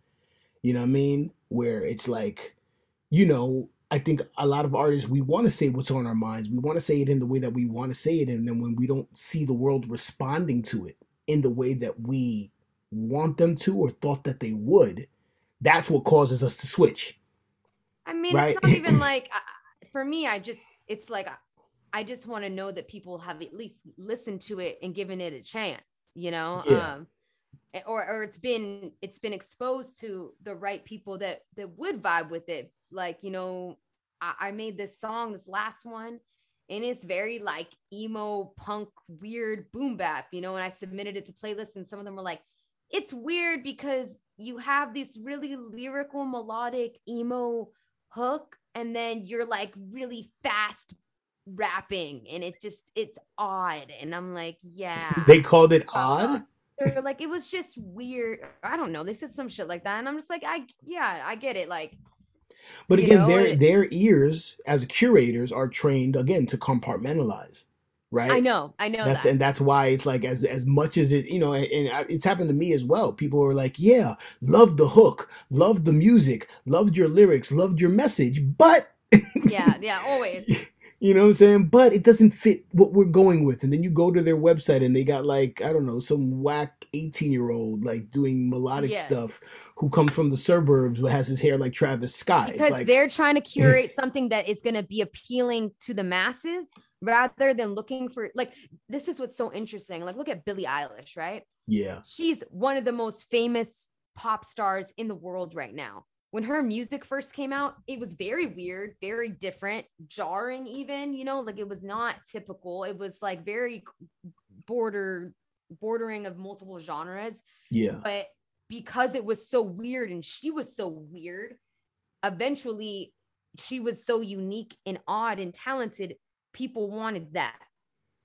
You know what i mean? Where it's like you know I think a lot of artists we want to say what's on our minds. We want to say it in the way that we want to say it, and then when we don't see the world responding to it, in the way that we want them to or thought that they would, that's what causes us to switch. I mean, right? it's not even like for me. I just it's like I just want to know that people have at least listened to it and given it a chance. You know, yeah. um, or or it's been it's been exposed to the right people that that would vibe with it. Like you know, I, I made this song, this last one, and it's very like emo punk weird boom bap you know and i submitted it to playlists and some of them were like it's weird because you have this really lyrical melodic emo hook and then you're like really fast rapping and it just it's odd. And i'm like yeah. They called it uh, odd? they're like it was just weird. I don't know. They said some shit like that and i'm just like i yeah i get it. Like but again, know, their it, their ears as curators are trained again to compartmentalize, right? I know, I know that's that. and that's why it's like as as much as it you know, and, and it's happened to me as well. People are like, yeah, loved the hook, loved the music, loved your lyrics, loved your message, but yeah, yeah, always. You know what I'm saying? But it doesn't fit what we're going with. And then you go to their website and they got like, I don't know, some whack 18 year old like doing melodic yes. stuff who comes from the suburbs who has his hair like Travis Scott. Because like, they're trying to curate something that is going to be appealing to the masses, rather than looking for like this is what's so interesting. Like look at Billie Eilish, right? Yeah. She's one of the most famous pop stars in the world right now. When her music first came out, it was very weird, very different, jarring even, you know, like it was not typical. It was like very border bordering of multiple genres. Yeah. But because it was so weird and she was so weird, eventually she was so unique and odd and talented, people wanted that.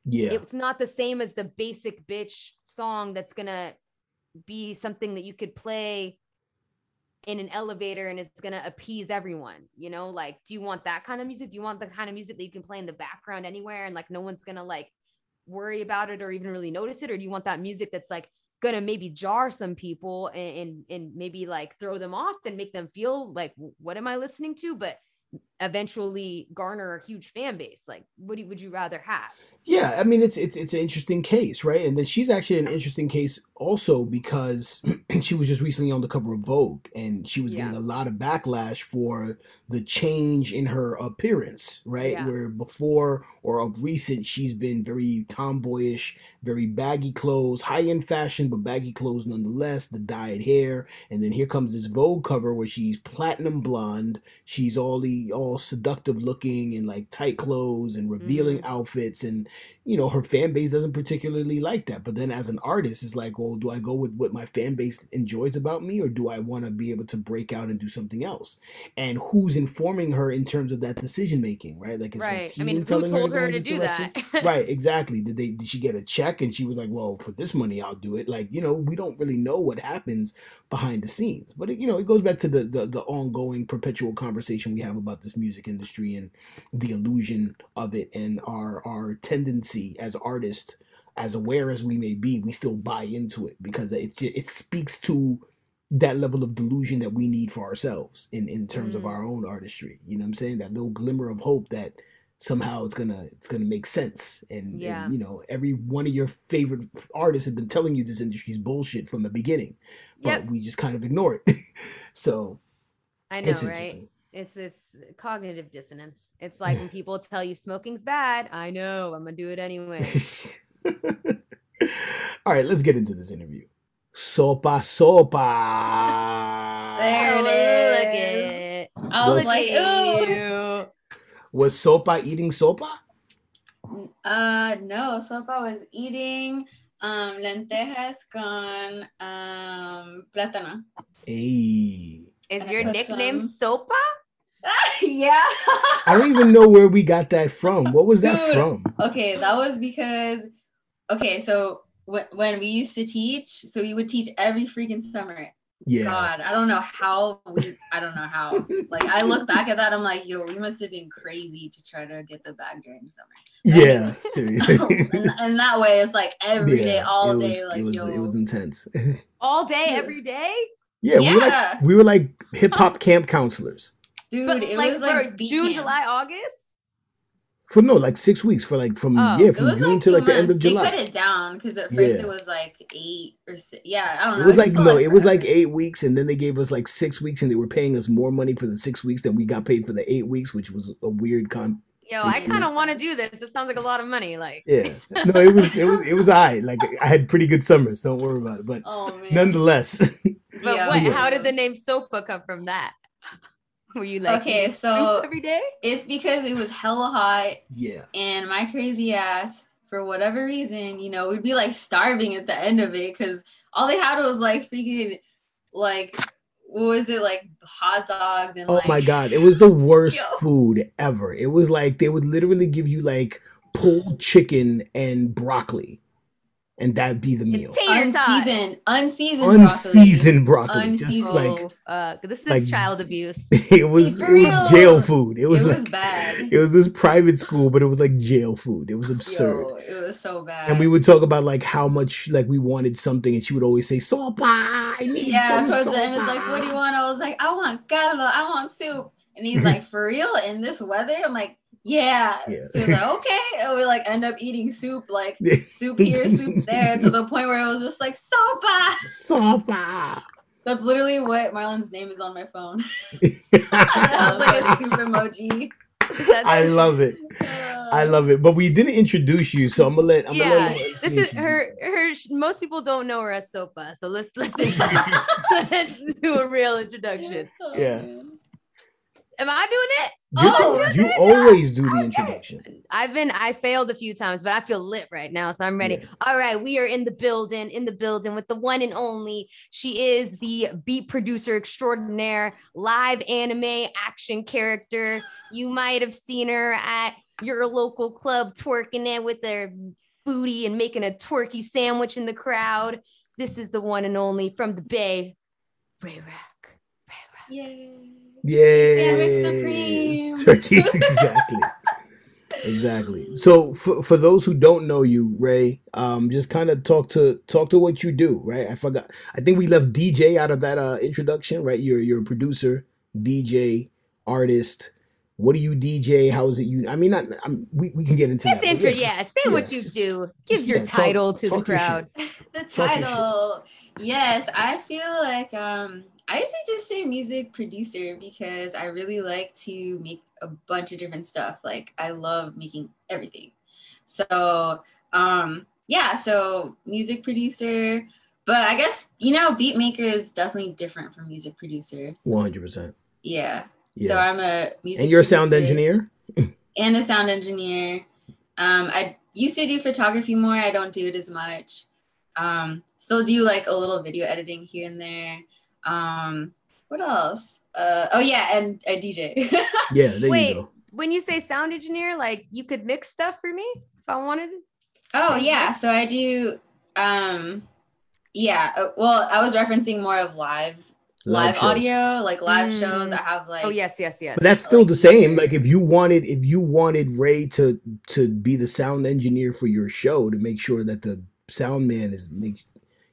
Yeah. It's not the same as the basic bitch song that's gonna be something that you could play in an elevator and it's gonna appease everyone. You know, like, do you want that kind of music? Do you want the kind of music that you can play in the background anywhere and like no one's gonna like worry about it or even really notice it? Or do you want that music that's like gonna maybe jar some people and and, and maybe like throw them off and make them feel like what am I listening to? But eventually garner a huge fan base like what do you, would you rather have Yeah, I mean it's it's it's an interesting case, right? And then she's actually an interesting case also because she was just recently on the cover of Vogue and she was Yeah. getting a lot of backlash for the change in her appearance, right? Yeah. Where before or of recent she's been very tomboyish, very baggy clothes, high-end fashion but baggy clothes nonetheless, the dyed hair, and then here comes this Vogue cover where she's platinum blonde, she's all the all seductive looking and like tight clothes and revealing Mhm. outfits and you know her fan base doesn't particularly like that but then as an artist it's like well do i go with what my fan base enjoys about me or do i want to be able to break out and do something else? And who's informing her in terms of that decision making right? Like is her right. I team mean who telling told go her to do direction? that right exactly. Did they did she get a check and she was like well for this money i'll do it. Like you know we don't really know what happens behind the scenes but it, you know it goes back to the, the the ongoing perpetual conversation we have about this music industry and the illusion of it and our our tendency as artists as aware as we may be we still buy into it because it it speaks to that level of delusion that we need for ourselves in in terms of Mm. our own artistry you know what i'm saying that little glimmer of hope that somehow it's gonna it's gonna make sense and, and, Yeah. you know every one of your favorite artists have been telling you this industry is bullshit from the beginning but Yep. we just kind of ignore it so i know it's right it's this cognitive dissonance. It's like when people tell you smoking's bad i know i'm gonna do it anyway. All right let's get into this interview. Sopa sopa. There it Oh, look is. it. I was Was- like, ooh. was sopa eating sopa? Uh, no, Sopa was eating um lentejas con um plátano. hey. Is And your nickname some- sopa yeah. i don't even know where we got that from what was that Dude. from okay, that was because okay, so wh- when we used to teach, so we would teach every freaking summer. yeah God, I don't know how we. I don't know how. Like I look back at that, I'm like, yo, we must have been crazy to try to get the bag during the summer. yeah seriously and, and that way, it's like every day, Yeah, all it day, was, like it was yo. it was intense all day every day yeah, we were like Yeah. we were like hip-hop camp counselors Dude, but it like was like beat june camp. july august for no like six weeks for like from Oh, yeah from june like to two like the end of months. They july cut it down because at first Yeah. it was like eight or six. Yeah, I don't know. It was like just felt no, it was like eight weeks, and then they gave us like six weeks, and they were paying us more money for the six weeks than we got paid for the eight weeks, which was a weird con. yo i kind of want to do this this sounds like a lot of money like Yeah, no, it was it was it was I like I had pretty good summers. Don't worry about it, but Oh man. nonetheless, but Yeah. what Yeah. how did the name sopa come from that were you like Okay, so- every day It's because it was hella hot yeah, and my crazy ass, for whatever reason, you know, we'd be like starving at the end of it because all they had was like freaking like what was it like hot dogs and oh like my god, it was the worst Yo. food ever. It was like they would literally give you like pulled chicken and broccoli, and that'd be the meal. tater tots unseasoned, unseasoned, broccoli. Unseasoned broccoli, just Unseasoned. like uh, this is like- child abuse it was. It was jail food. It It was was, like bad. it was this private school, but it was like jail food. It was absurd. Yo, it was so bad. and we would talk about like how much like we wanted something, and she would always say sopa. I need yeah, some towards the end, it's like, what do you want? I was like, I want caldo, I want soup. And he's like, for real? In this weather? I'm like, yeah. Yeah. So he's like, okay. And we like end up eating soup, like soup here, soup there, to the point where it was just like sopa. sopa. That's literally what Marlon's name is on my phone. that was like a soup emoji. That's- I love it. Uh, I love it. But we didn't introduce you, so I'm gonna let. I'm yeah, gonna let this is her. Her. Most people don't know her as Sopa, so let's let's let's do a real introduction. Oh, Yeah. man. Am I doing it? You. Oh, You, you're you doing it? always do the Okay. introduction. I've been I failed a few times, but I feel lit right now, so I'm ready. Yeah. All right, we are in the building, in the building with the one and only. She is the beat producer extraordinaire, live anime action character. You might have seen her at your local club twerking it with her booty and making a twerky sandwich in the crowd. This is the one and only from the Bay, Ray Reck. Ray Reck. Yay. Yeah. Sandwich supreme. Turkey. exactly. Exactly. So for, for those who don't know you, Ray, um, just kind of talk to talk to what you do, right? I forgot. I think we left DJ out of that uh, introduction, right? You're you're a producer, DJ, artist. What do you DJ? How is it you? I mean, not. I'm, we we can get into Just that. but intro, just- yeah. Say what you do. Give just, your yeah, talk- title to the talk your crowd. the Talk your shit. title yes i feel like um i usually just say music producer because i really like to make a bunch of different stuff like i love making everything so um yeah so music producer but i guess you know beat maker is definitely different from music producer One hundred percent. yeah, Yeah. so i'm a music and you're a sound engineer. and a sound engineer. Um, I used to do photography more. I don't do it as much. Um, still do like a little video editing here and there. Um, what else? Uh, oh yeah, and I DJ. Yeah. There Wait. you go. when you say sound engineer, like you could mix stuff for me if I wanted. oh yeah, so I do. Um, yeah. uh, Well, I was referencing more of live live, shows. audio, like live Mm. shows. I have like Oh yes, yes, yes. But that's still like the same. Like if you wanted, if you wanted Ray to to be the sound engineer for your show to make sure that the sound man is make,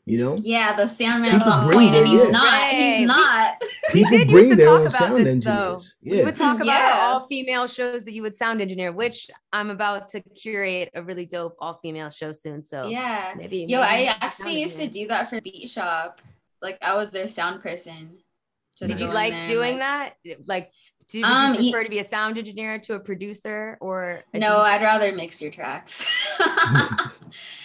you know, yeah, the sound man on point, and he's yeah. not. Right. He's not. people did used bring to their talk own about sound this, though. engineers. We would talk about Yeah. all female shows that you would sound engineer, which I'm about to curate a really dope all female show soon. So Yeah. maybe. Yo, maybe I you could sound actually used to do that for Beat Shop. Like I was their sound person. Just Did you like there doing like- that? Like, do you, Um, you prefer to be a sound engineer to a producer or? a No, DJ? I'd rather mix your tracks.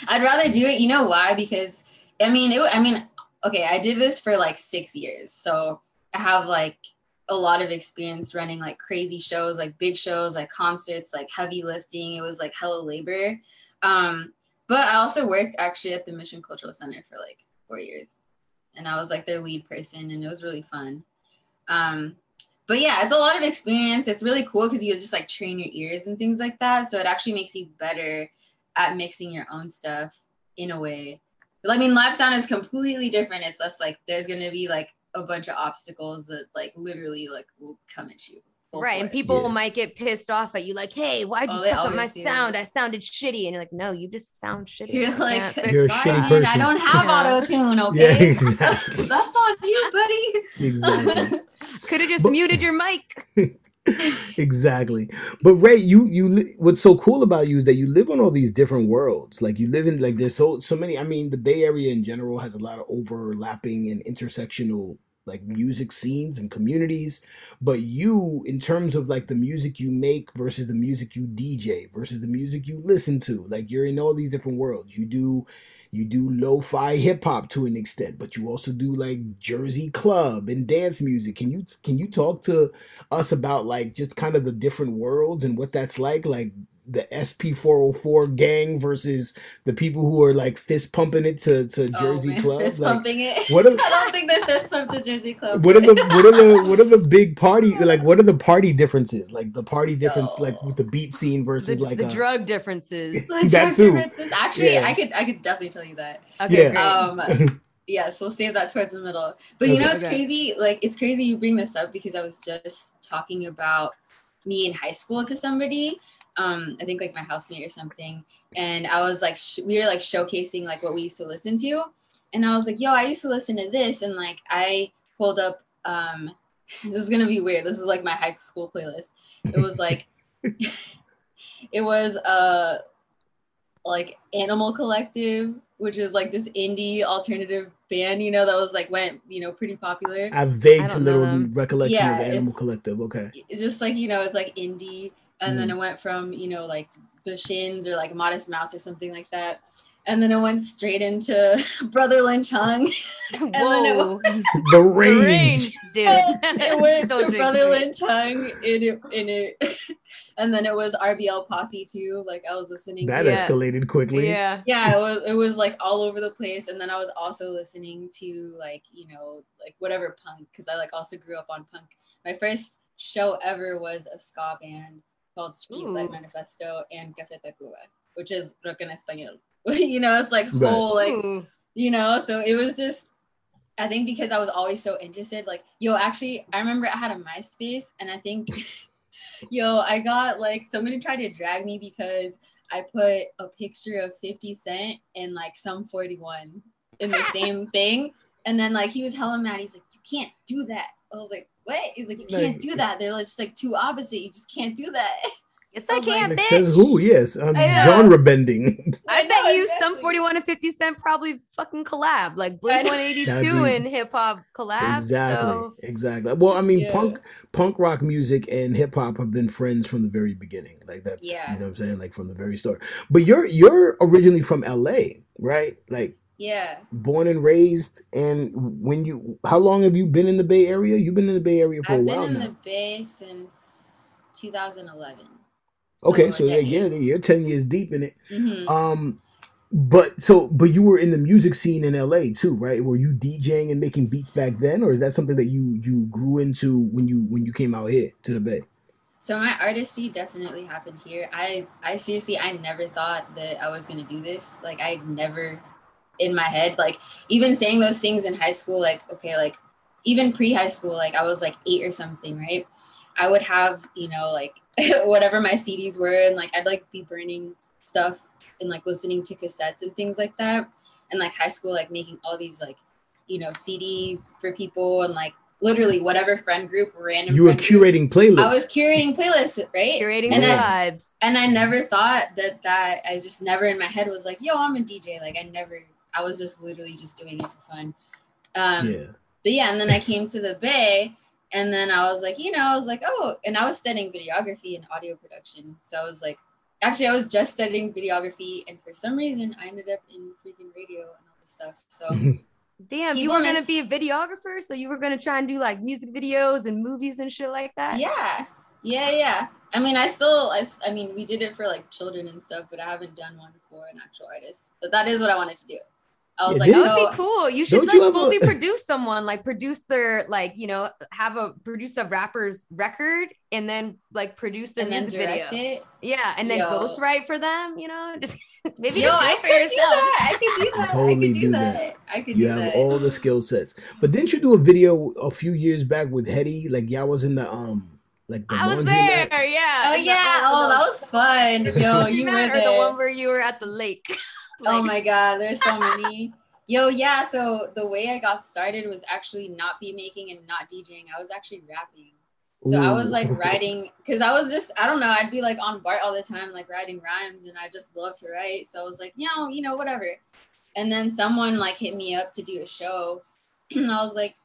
I'd rather do it. You know why? Because I mean, it, I mean, okay, I did this for like six years, so I have like a lot of experience running like crazy shows, like big shows, like concerts, like heavy lifting. It was like hella labor. Um, but I also worked actually at the Mission Cultural Center for like four years, and I was like their lead person, and it was really fun. Um, but yeah, it's a lot of experience. It's really cool because you just like train your ears and things like that. So it actually makes you better at mixing your own stuff in a way. But, I mean, live sound is completely different. It's just like there's gonna be like a bunch of obstacles that like literally like will come at you. Full Right, and people Yeah. might get pissed off at you, like, "Hey, why'd you Oh, fuck up my always do. sound? I sounded shitty." And you're like, "No, you just sound shitty." You're I like, can't You're a that." shitty person." I don't have Yeah. auto tune, Yeah, okay? exactly. That's on you, buddy. exactly. Could have just But- muted your mic. exactly. But Ray, you you li- what's so cool about you is that you live on all these different worlds. Like you live in like there's so so many. I mean, the Bay Area in general has a lot of overlapping and intersectional like music scenes and communities. But you, in terms of like the music you make versus the music you DJ versus the music you listen to, like you're in all these different worlds. You do you do lo-fi hip hop to an extent, but you also do like Jersey club and dance music. Can you can you talk to us about like just kind of the different worlds and what that's like like the SP404 gang versus the people who are like fist pumping it to, to Jersey oh, man, clubs Fist like pumping it. what are- I don't think they're fist pumped to Jersey Club. what are the what are the what are the big party like what are the party differences like the party difference like with the beat scene The, versus like the a, drug differences. That drug too. differences. Actually, Yeah. I could I could definitely tell you that. Okay, Yeah. Um, yeah, so we'll save that towards the middle. But you know, Okay. it's Okay. crazy. Like, it's crazy you bring this up because I was just talking about me in high school to somebody. Um, I think like my housemate or something, and I was like, sh- we were like showcasing like what we used to listen to, and I was like, yo, I used to listen to this, and like I pulled up. Um, this is gonna be weird. This is like my high school playlist. It was like, it was uh like Animal Collective, which is like this indie alternative band, you know, that was like went, you know, pretty popular. I have vague to little recollection Yeah, of Animal Collective. Okay. It's just like, you know, it's like indie and then mm. it went from you know like the Shins or like Modest Mouse or something like that. And then it went straight into Brotha Lynch Hung. Whoa, then it The the range. range, dude. it went Don't to Brother it. Lynch Hung in it, in it. and then it was RBL Posse too. Like I was listening. That to, Yeah. escalated quickly. Yeah. yeah, it was it was like all over the place. And then I was also listening to like, you know, like whatever punk, because I like also grew up on punk. My first show ever was a ska band called Street Light Manifesto and Café Tacuba, which is rock en español. you know, it's like Right. whole like Ooh. you know so it was just i think because i was always so interested like yo actually i remember i had a myspace and i think yo i got like somebody tried to drag me because i put a picture of 50 cent and like Sum 41 in the same thing and then like he was hella mad he's like you can't do that i was like what he's like you can't do that they're just like two opposite you just can't do that Yes, I I like- can, Like bitch. says who? Yes, um, I know. genre bending. I know, bet you Sum 41 and 50 Cent probably fucking collab, like Blink 182 and hip hop collab. exactly, So exactly. Well, I mean, Yeah. punk, punk rock music and hip hop have been friends from the very beginning. Like that's Yeah. you know what I'm saying, like from the very start. But you're you're originally from L.A., right? Like yeah born and raised. And when you, how long have you been in the Bay Area? You've been in the Bay Area for a while. i've been while in now. the bay since 2011 okay, so yeah, yeah, you're ten years deep in it. Mhm. Um, but so, but you were in the music scene in LA too, right? Were you DJing and making beats back then, or is that something that you you grew into when you when you came out here to the Bay? So my artistry definitely happened here. I I seriously I never thought that I was gonna do this. Like I never in my head, like even saying those things in high school, like okay, like even pre high school, like I was like eight or something, right? I would have, you know, like whatever my CDs were, and like I'd like be burning stuff and like listening to cassettes and things like that. And like high school, like making all these like, you know, CDs for people and like literally whatever friend group, random You were friend group. curating playlists. I was curating playlists, right? curating and the I- vibes. and I never thought that that I just never in my head was like, yo, I'm a DJ. Like I never, I was just literally just doing it for fun. Um, yeah, But yeah, and then I came to the Bay, and then I was like, you know, I was like, oh, and I was studying videography and audio production. So I was like, actually, I was just studying videography, and for some reason, I ended up in freaking radio and all this stuff. So Damn, you people were gonna miss- be a videographer, so you were gonna try and do like music videos and movies and shit like that. yeah, yeah, yeah. I mean, I still, I, I mean, we did it for like children and stuff, but I haven't done one for an actual artist. But that is what I wanted to do. I was Yeah, like, didn't- That so would be cool. You should Don't you like a- fully produce someone, like produce their like you know have a produce a rapper's record and then like produce their music video. it. Yeah, and then Yo. ghostwrite for them. You know, just maybe Yo, do I it for could do that. I could do that. totally I could do, do that. that. I could you do have that. all the skill sets. But didn't you do a video a few years back with Hetty? Like y'all was in the um like the I was laundromat? there. Yeah. Oh And the- yeah. Oh, that was fun. Yo, you were Or there. the one where you were at the lake. Oh my god, there's so many. Yo, yeah. So the way I got started was actually not beat making and not DJing. I was actually rapping. So I was like writing because I was just I don't know I'd be like on BART all the time like writing rhymes and I just love to write so I was like you know you know whatever and then someone like hit me up to do a show and I was like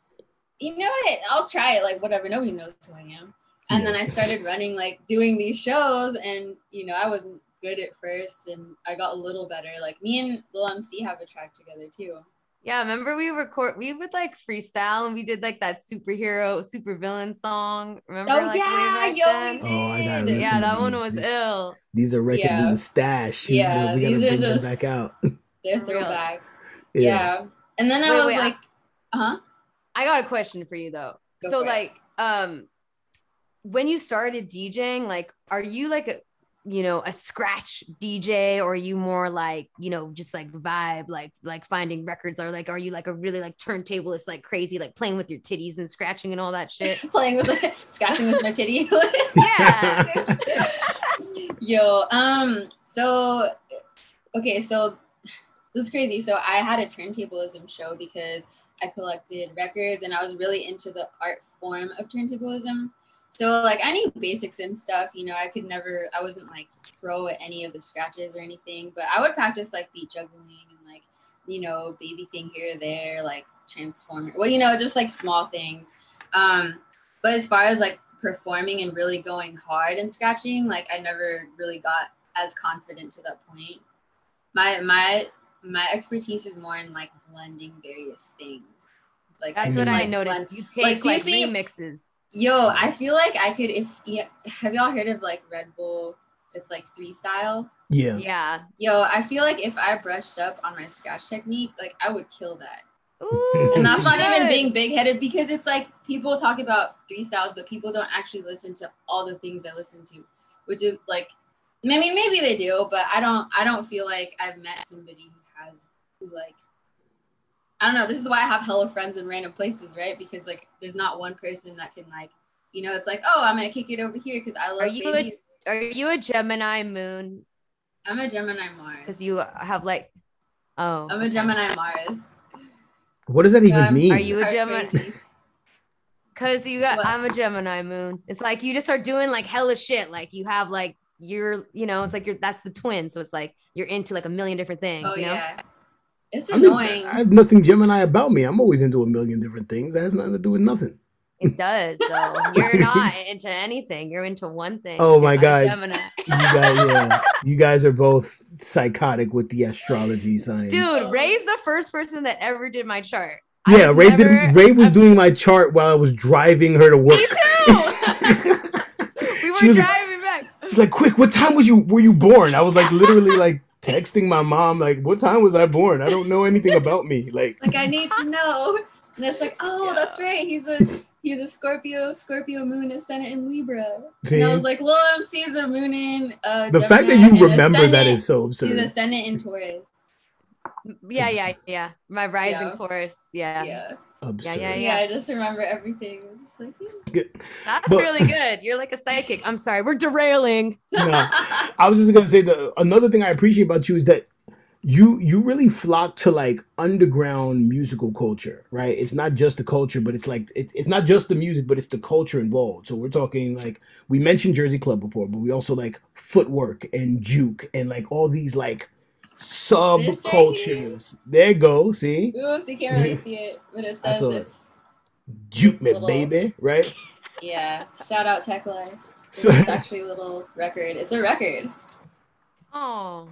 you know what I'll try it like whatever nobody knows who I am and then I started running like doing these shows and you know I wasn't good at first and I got a little better like me and Lil MC have a track together too Yeah, remember we record we would like freestyle and we did like that superhero super villain song. Remember? oh like, yeah yo then? we did Oh, I gotta listen Yeah, to that one was These- ill. These are records in the stash. We Yeah, gotta, we gotta these are bring just- them back out. they're For real. throwbacks yeah. and then I Wait, was wait, like uh-huh I got a question for you though. Go so for it. like um when you started DJing, like are you like a you know a scratch DJ or are you more like you know just like vibe like like finding records or like are you like a really like turntablist like crazy like playing with your titties and scratching and all that shit? playing with scratching with my titty. Yeah. Yo, um, so okay, so this is crazy. So I had a turntablism show because I collected records and I was really into the art form of turntablism. So like I knew basics and stuff, you know, I could never I wasn't like pro at any of the scratches or anything, but I would practice like beat juggling and like, you know, baby thing here or there, like transformer. Well, you know, just like small things. Um, but as far as like performing and really going hard and scratching, like I never really got as confident to that point. My my my expertise is more in like blending various things. Like That's I what can, I noticed. blend- You take like, like, remixes. Yo, I feel like I could if yeah, have y'all heard of like Red Bull? It's like three style. Yeah. Yeah. Yo, I feel like if I brushed up on my scratch technique, like I would kill that. Ooh, And that's you not even being big headed because it's like people talk about three styles, but people don't actually listen to all the things I listen to, which is like, I mean, maybe they do, but I don't. I don't feel like I've met somebody who has who like. I don't know. This is why I have hella friends in random places, right? Because like, there's not one person that can like, you know, it's like, oh, I'm gonna kick it over here because I love you a- babies. Are you a Gemini moon? I'm a Gemini Mars. Because you have like, oh, I'm a Gemini Mars. What does that even Um, mean? are you a Gemini? Because you got, What? I'm a Gemini moon. It's like you just start doing like hella shit. Like you have like you're, you know, it's like you're that's the twin. So it's like you're into like a million different things. Oh you know? yeah. It's I mean, annoying. I have nothing Gemini about me. I'm always into a million different things. That has nothing to do with nothing. It does. So you're not into anything. You're into one thing. Oh my God. Gemini. You guys, yeah, you guys are both psychotic with the astrology science. Dude, Ray's the first person that ever did my chart. yeah, I've Ray never- did. Ray was doing my chart while I was driving her to work. Me too. we were was- driving back. She's like, "Quick, what time was you? Were you born?" I was like, literally, like texting my mom, like, "What time was I born? I don't know anything about me." Like, like I need to know. And it's like, oh, that's right. He's a he's a Scorpio, Scorpio moon ascendant in Libra. see? And I was like, Lil MC is a moon in uh the fact that you remember that is so she's absurd. ascendant in Taurus. Yeah, yeah, yeah. My rising Yeah. Taurus. Yeah. Yeah. Absurd. yeah, yeah. I just remember everything. I was just like, hmm. yeah. That's But- really good. You're like a psychic. I'm sorry. We're derailing. No, I was just gonna say the another thing I appreciate about you is that you you really flock to like underground musical culture, right? It's not just the culture, but it's like it, it's not just the music, but it's the culture involved. So we're talking like we mentioned Jersey Club before, but we also like footwork and juke and like all these like subcultures. there you go, see Oops, you can't really see it, but it I says saw it. it's juke me, Little- baby, right? yeah. Shout out Teklife. So It's actually a little record. It's a record. Oh.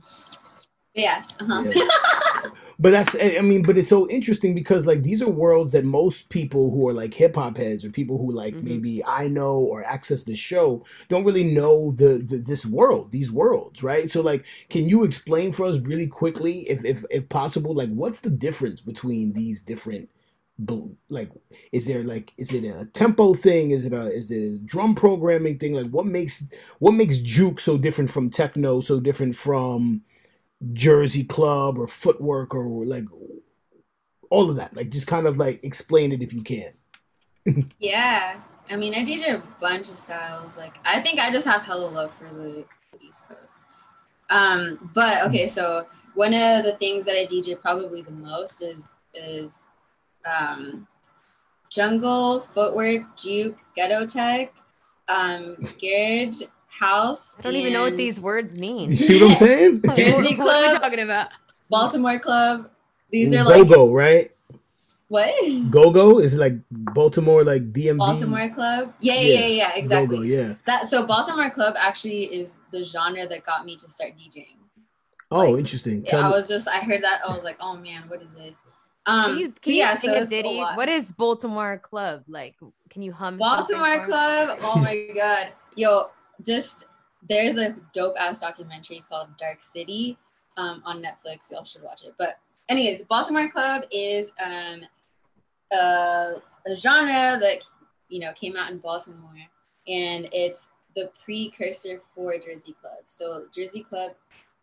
But yeah. Uh-huh. Yeah. But that's I mean, but it's so interesting because like these are worlds that most people who are like hip hop heads or people who like Mhm. maybe I know or access the show don't really know the, the this world, these worlds, right? So like, can you explain for us really quickly, if if if possible, like what's the difference between these different like is there like is it a tempo thing is it a is it a drum programming thing like what makes what makes juke so different from techno so different from Jersey Club or footwork or like all of that. Like just kind of like explain it if you can. Yeah. I mean, I did a bunch of styles. Like, I think I just have hella love for the East Coast. Um, but okay, so one of the things that I DJ probably the most is is um, jungle, footwork, juke, ghetto tech, um, garage, house. I don't even know what these words mean. You see what I'm saying? Jersey what, what are we Club. talking about? Baltimore Club. These are like Go, right? what? Go Go is like Baltimore, like DMV. Baltimore Club. Yeah, yeah, Yeah. yeah, yeah, exactly. Go Go, yeah. That so Baltimore Club actually is the genre that got me to start DJing. Oh, Like, interesting. Yeah, Tell I me- was just I heard that I was like, oh man, what is this? Um, Can you, so you yeah, sing so a it's a ditty? What is Baltimore Club? Like, can you hum Baltimore? Club? Oh my god, yo, just there's a dope ass documentary called Dark City um, on Netflix. Y'all should watch it. But anyways, Baltimore Club is um, a, a genre that you know came out in Baltimore, and it's the precursor for Jersey Club. So Jersey Club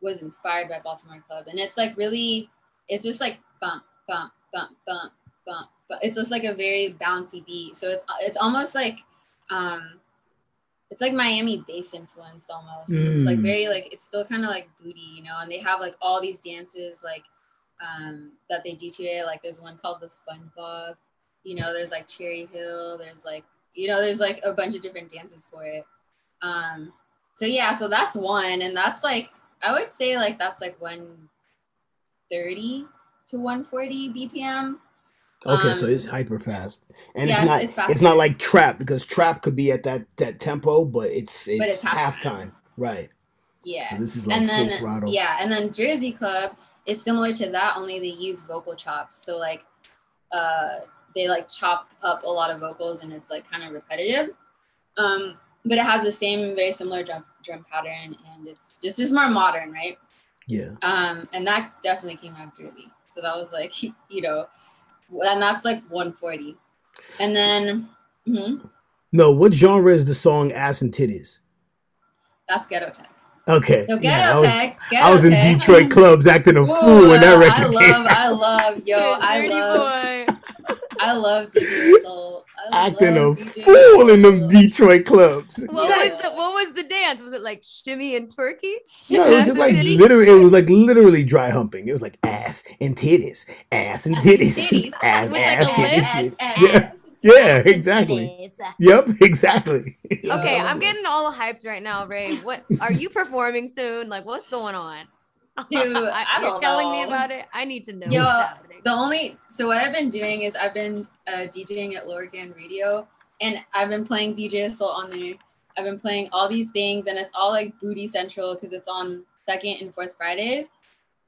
was inspired by Baltimore Club, and it's like really, it's just like bump, bump, bump, bump, bump. But it's just like a very bouncy beat. So it's it's almost like um it's like Miami bass influenced almost. It's like Mm. very like it's still kind of like booty, you know, and they have like all these dances like um that they do to it. Like there's one called the SpongeBob, you know, there's like Cherry Hill, there's like you know, there's like a bunch of different dances for it. Um so yeah, so that's one and that's like I would say like that's like 130 to 140 BPM. Okay, Um, so it's hyper fast, and yeah, it's not. it's It's, not like trap because trap could be at that that tempo, but it's it's, But it's halftime. right? Yeah. So this is like and full then throttle. yeah, and then Jersey Club is similar to that, only they use vocal chops. So like, uh, they like chop up a lot of vocals, and it's like kind of repetitive. Um, but it has the same very similar drum drum pattern, and it's just just more modern, right? yeah. Um, and that definitely came out Jersey. So that was like, you know, and that's like 140. And then mhm, No, what genre is the song "Ass and Titties"? that's Ghetto Tech. Okay, So yeah, Ghetto I was, Tech, Ghetto I was in Tech. Detroit clubs acting a Whoa, fool when that record I love, came. I love, yo, I love, boy. I love DJ Assault. I acting a love DJ fool in them Detroit clubs. What Yes. was the what was the dance? Was it like shimmy and twerky? No, it was just like Titties? literally. It was like literally dry humping. It was like ass and titties, ass and Ass titties, titties. ass, With ass, like titties. lip? Ass, Yeah. ass. Yeah, exactly. Yep, exactly. Okay, I'm getting all hyped right now, Ray. What are you performing soon? Like, what's going on? Dude, I You're telling me about it. I need to know Yo. The only so what I've been doing is I've been uh, DJing at Lower Grand Radio, and I've been playing DJ Assault on there. I've been playing all these things, and it's all like Booty Central because it's on second and fourth Fridays.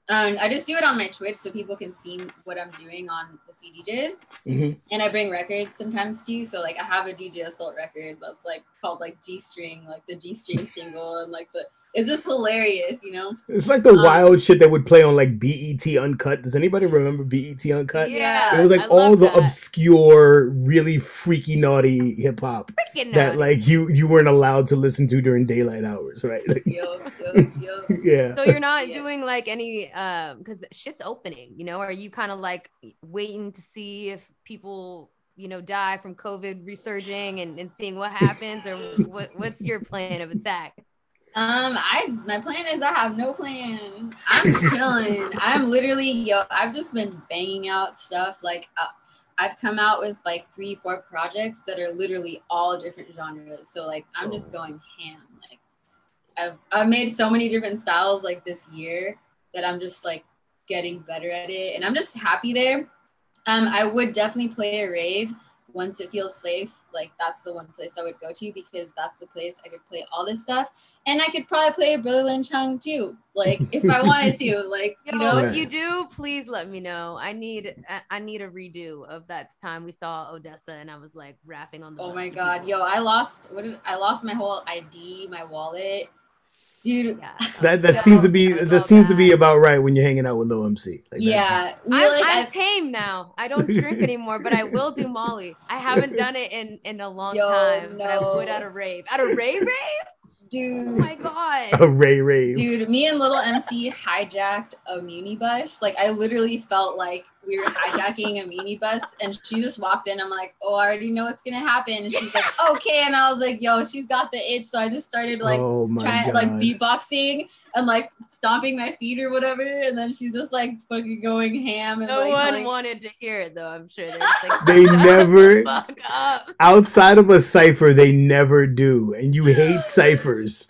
Um, I just do it on my Twitch so people can see what I'm doing on the CDJs, hmm and I bring records sometimes too. So like I have a DJ Assault record that's like called like G String, like the G String single, and like the it's just hilarious, you know. It's like the Um, wild shit that would play on like BET Uncut. Does anybody remember BET Uncut? Yeah, It was like I all the that. obscure, really freaky, naughty hip hop that naughty. like you you weren't allowed to listen to during daylight hours, right? Like, Yo, yo, yo. yeah. So you're not Yeah. doing like any um because shit's opening, you know? Are you kind of like waiting to see if people, you know, die from COVID resurging and, and seeing what happens, or what what's your plan of attack? Um, I my plan is I have no plan. I'm chilling. I'm literally yo. I've just been banging out stuff. Like uh, I've come out with like three, four projects that are literally all different genres. So like I'm just Oh. going ham. Like I've I've made so many different styles like this year that I'm just like getting better at it, and I'm just happy there. Um, I would definitely play a rave once it feels safe. Like that's the one place I would go to because that's the place I could play all this stuff, and I could probably play Brotha Lynch Hung too. Like if I wanted to, like you know, Right. if you do, please let me know. I need I, I need a redo of that time we saw Odessa and I was like rapping on the. Oh my god, people. yo, I lost what did I lost my whole ID, my wallet. Dude, Yeah, That that Yeah. seems to be that felt seems to be about right when you're hanging out with Lil MC. Like, yeah. We I'm, like I'm I- tame now. I don't drink anymore, but I will do Molly. I haven't done it in in a long Yo, time. But I would at a rave. At a rave rave? Oh dude. my god. a Ray Ray. Dude, me and little MC hijacked a muni bus. Like I literally felt like we were hijacking a minibus and she just walked in. I'm like, oh, I already know what's gonna happen. And she's like, okay. And I was like, yo, she's got the itch. So I just started like oh trying like beatboxing and like stomping my feet or whatever. And then she's just like fucking going ham and No like one telling- wanted to hear it though. I'm sure they're just like, They never- fuck up. Outside of a cipher, they never do, and you hate ciphers.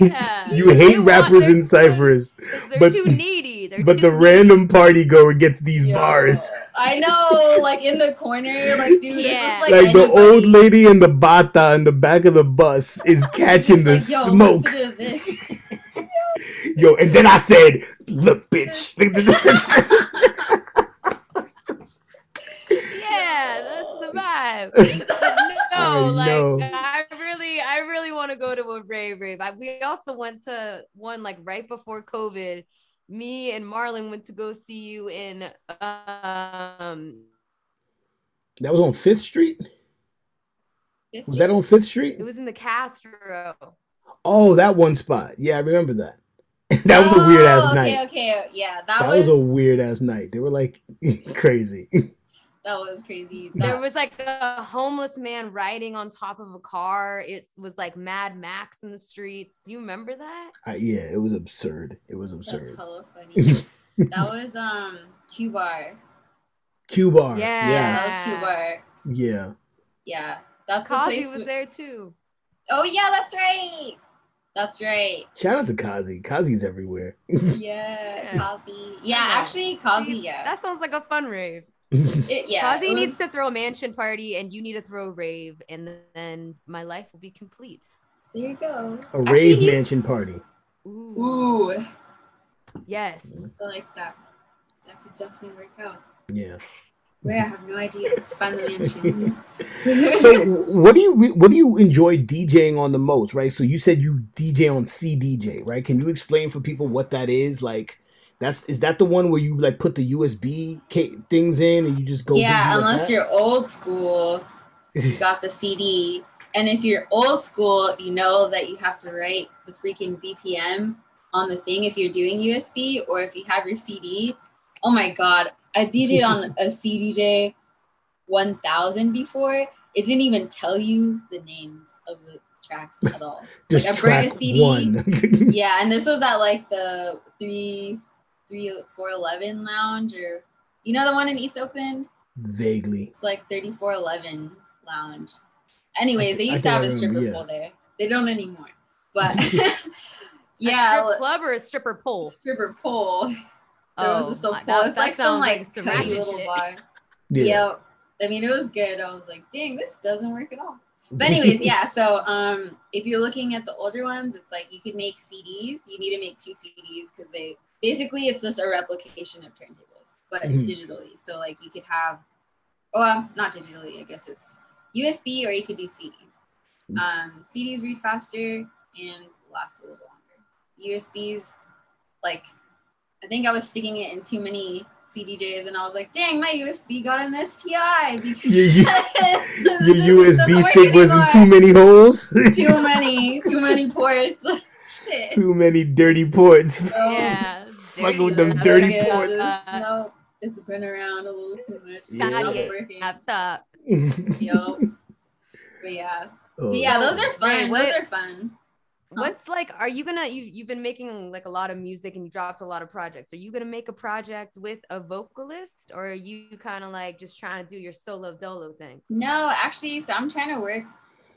Yeah. you hate want rappers their in ciphers, They're But- too needy. They're but the needy. random party goer gets these Yo, bars. I know, like in the corner, like dude, Yeah. just like, Like, the old lady in the bata in the back of the bus is catching the like, yo, smoke. listen to this. Yo, and then I said, "Look, bitch." Yeah, that's the vibe. No, I like know. I really, I really want to go to a rave rave. I, we also went to one like right before COVID. Me and Marlon went to go see you in um that was on Fifth Street. It's Was that on Fifth Street? it was in the Castro. Oh, that one spot. Yeah, I remember that. that was a weird ass Oh, okay, night. Okay, yeah, that, That was, was a weird ass night. They were like crazy. That was crazy. There was like a homeless man riding on top of a car. It was like Mad Max in the streets. Do you remember that? I, yeah, it was absurd. It was that's absurd. hella funny. that was um Q bar. Q bar. Yeah. That Yes. was Q bar. Yeah. Yeah, that's the Kazi place. was w- there too. Oh yeah, that's right. That's right. Shout out to Kazi. Kazi's everywhere. Yeah, Yeah. Kazi. Yeah, Yeah. actually, Kazi. See, Yeah, That sounds like a fun rave. It, yeah, Fozzie it needs to throw a mansion party, and you need to throw a rave, and then my life will be complete. There you go. A Actually, rave he's- mansion party. Ooh, Ooh, yes. I like that. That could definitely work out. Yeah. Where I have no idea. Let's find the mansion. So, what do you re- what do you enjoy DJing on the most? Right. So you said you DJ on CDJ, right? Can you explain for people what that is? Like, that's is that the one where you like put the USB things in and you just go? yeah, busy like unless you're old school, you got the CD. And if you're old school, you know that you have to write the freaking BPM on the thing if you're doing USB or if you have your CD. Oh my God. I did it on a CDJ 1000 before. It didn't even tell you the names of the tracks at all. just like, I bring a CD. one. yeah, and this was at like the three, three, four eleven lounge, or you know the one in East Oakland. Vaguely. It's like thirty four eleven lounge. Anyways, they used to have a stripper remember, yeah. pole there. They don't anymore, but a yeah, strip club or a stripper pole? stripper pole. There was Oh, just a that- pole. it's like some sounds like some little shit. bar. Yeah. Yeah. I mean, it was good. I was like, dang, this doesn't work at all. But anyways, yeah. So um, if you're looking at the older ones, it's like you could make CDs. You need to make two CDs because they basically it's just a replication of turntables, but Mhm. digitally. So like you could have, well, not digitally. I guess it's USB or you could do CDs. Mhm. Um, CDs read faster and last a little longer. USBs, like I think I was sticking it in too many CDJs, and I was like, dang, my USB got an STI because Your, your, your USB stick was in too many holes. too many, too many ports. Shit. too many dirty ports. Yeah. Fucking with them dirty okay, ports. just- Uh, no, it's been around a little too much. Yeah. not Fatty working. laptop. Yo. But yeah. Oh, But yeah, those are Wait, fun. what- Those are fun. What's like? Are you gonna? You you've been making like a lot of music and you dropped a lot of projects. Are you gonna make a project with a vocalist, or are you kind of like just trying to do your solo dolo thing? No, actually, so I'm trying to work.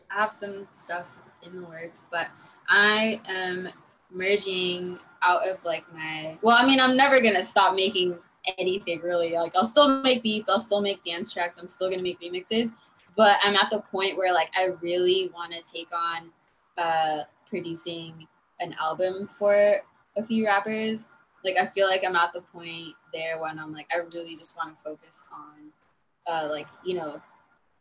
I have some stuff in the works, but I am merging out of like my. Well, I mean, I'm never gonna stop making anything really. Like, I'll still make beats, I'll still make dance tracks, I'm still gonna make remixes, but I'm at the point where like I really want to take on uh, producing an album for a few rappers. Like, I feel like I'm at the point there when I'm like, I really just want to focus on, uh, like you know,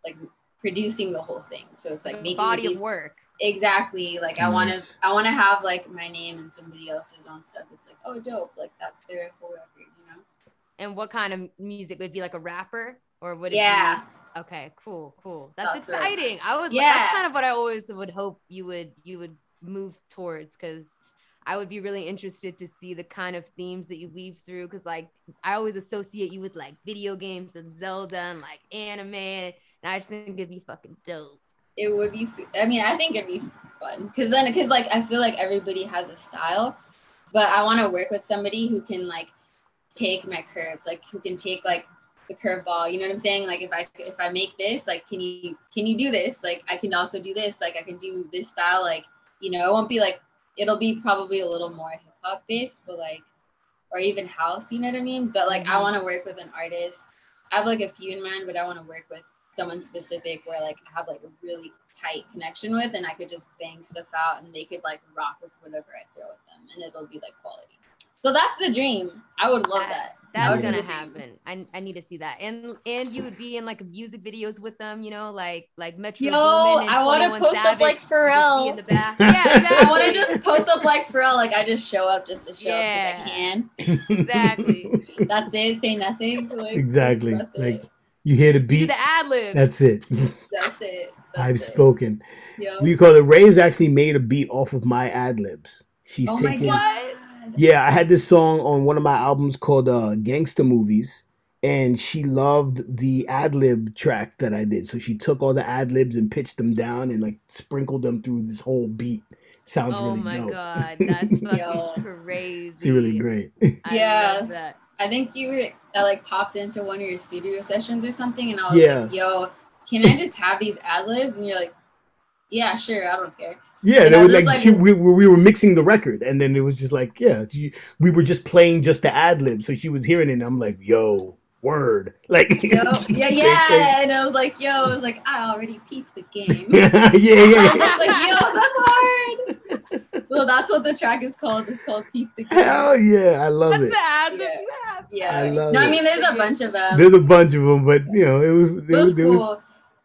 like producing the whole thing. So it's like The making body of work. Exactly. Like I want to, I want to have like my name and somebody else's on stuff. It's like, oh, dope. Like that's their whole record, you know? And what kind of music would be like a rapper, or would it? Yeah. Be, okay. Cool. Cool. That's, That's right. exciting. I would. Yeah. That's kind of what I always would hope you would you would move towards because. I would be really interested to see the kind of themes that you weave through because, like, I always associate you with like video games and Zelda and like anime, and I just think it'd be fucking dope. It would be. I mean, I think it'd be fun because then, because like I feel like everybody has a style, but I want to work with somebody who can like take my curves, like who can take like the curveball. You know what I'm saying? Like if I if I make this, like can you can you do this? Like I can also do this. Like I can do this style. Like you know, it won't be like it'll be probably a little more hip hop based, but like or even house. You know what I mean? But like I Mhm. want to work with an artist. I have like a few in mind, but I want to work with someone specific where like I have like a really tight connection with and I could just bang stuff out and they could like rock with whatever I throw at them and it'll be like quality. So that's the dream. I would love that. That's would be gonna happen. I, I need to see that. And and you would be in like music videos with them, you know, like like Metro Yo, Boomin I want to 21 post up like just be in Pharrell. the back. Yeah, exactly. I want to just post up like Pharrell. Like I just show up just to show up Yeah. because I can. exactly. That's it. Say nothing. Like, Exactly. That's, Like it. You hear the You do beat. the ad lib. That's it. That's it. That's I've it. spoken. Yo. We call it. Ray's actually made a beat off of my ad libs. She's oh my god. Yeah, I had this song on one of my albums called uh, Gangsta Movies, and she loved the ad lib track that I did. So she took all the ad libs and pitched them down and like sprinkled them through this whole beat. Sounds oh really dope. Oh my god, that's fucking Yo. crazy. it's really great. I Yeah. That. I think you were I like popped into one of your studio sessions or something, and I was Yeah. like, "Yo, can I just have these ad libs?" And you're like, "Yeah, sure, I don't care." Yeah, And they I were was like, we, we we were mixing the record, and then it was just like, yeah, she, we were just playing just the ad lib. So she was hearing it, and I'm like, yo, word. Like, Yo, yeah, yeah. And I was like, yo, I was like, I already peeped the game. yeah, yeah, yeah. I was like, yo, that's hard. So that's what the track is called. It's called Peep the Game. Hell yeah, I love That's it. the ad Yeah. you. Yeah. I love no, I mean, there's a bunch of them. There's a bunch of them, but you know, it was it it was was, it cool. was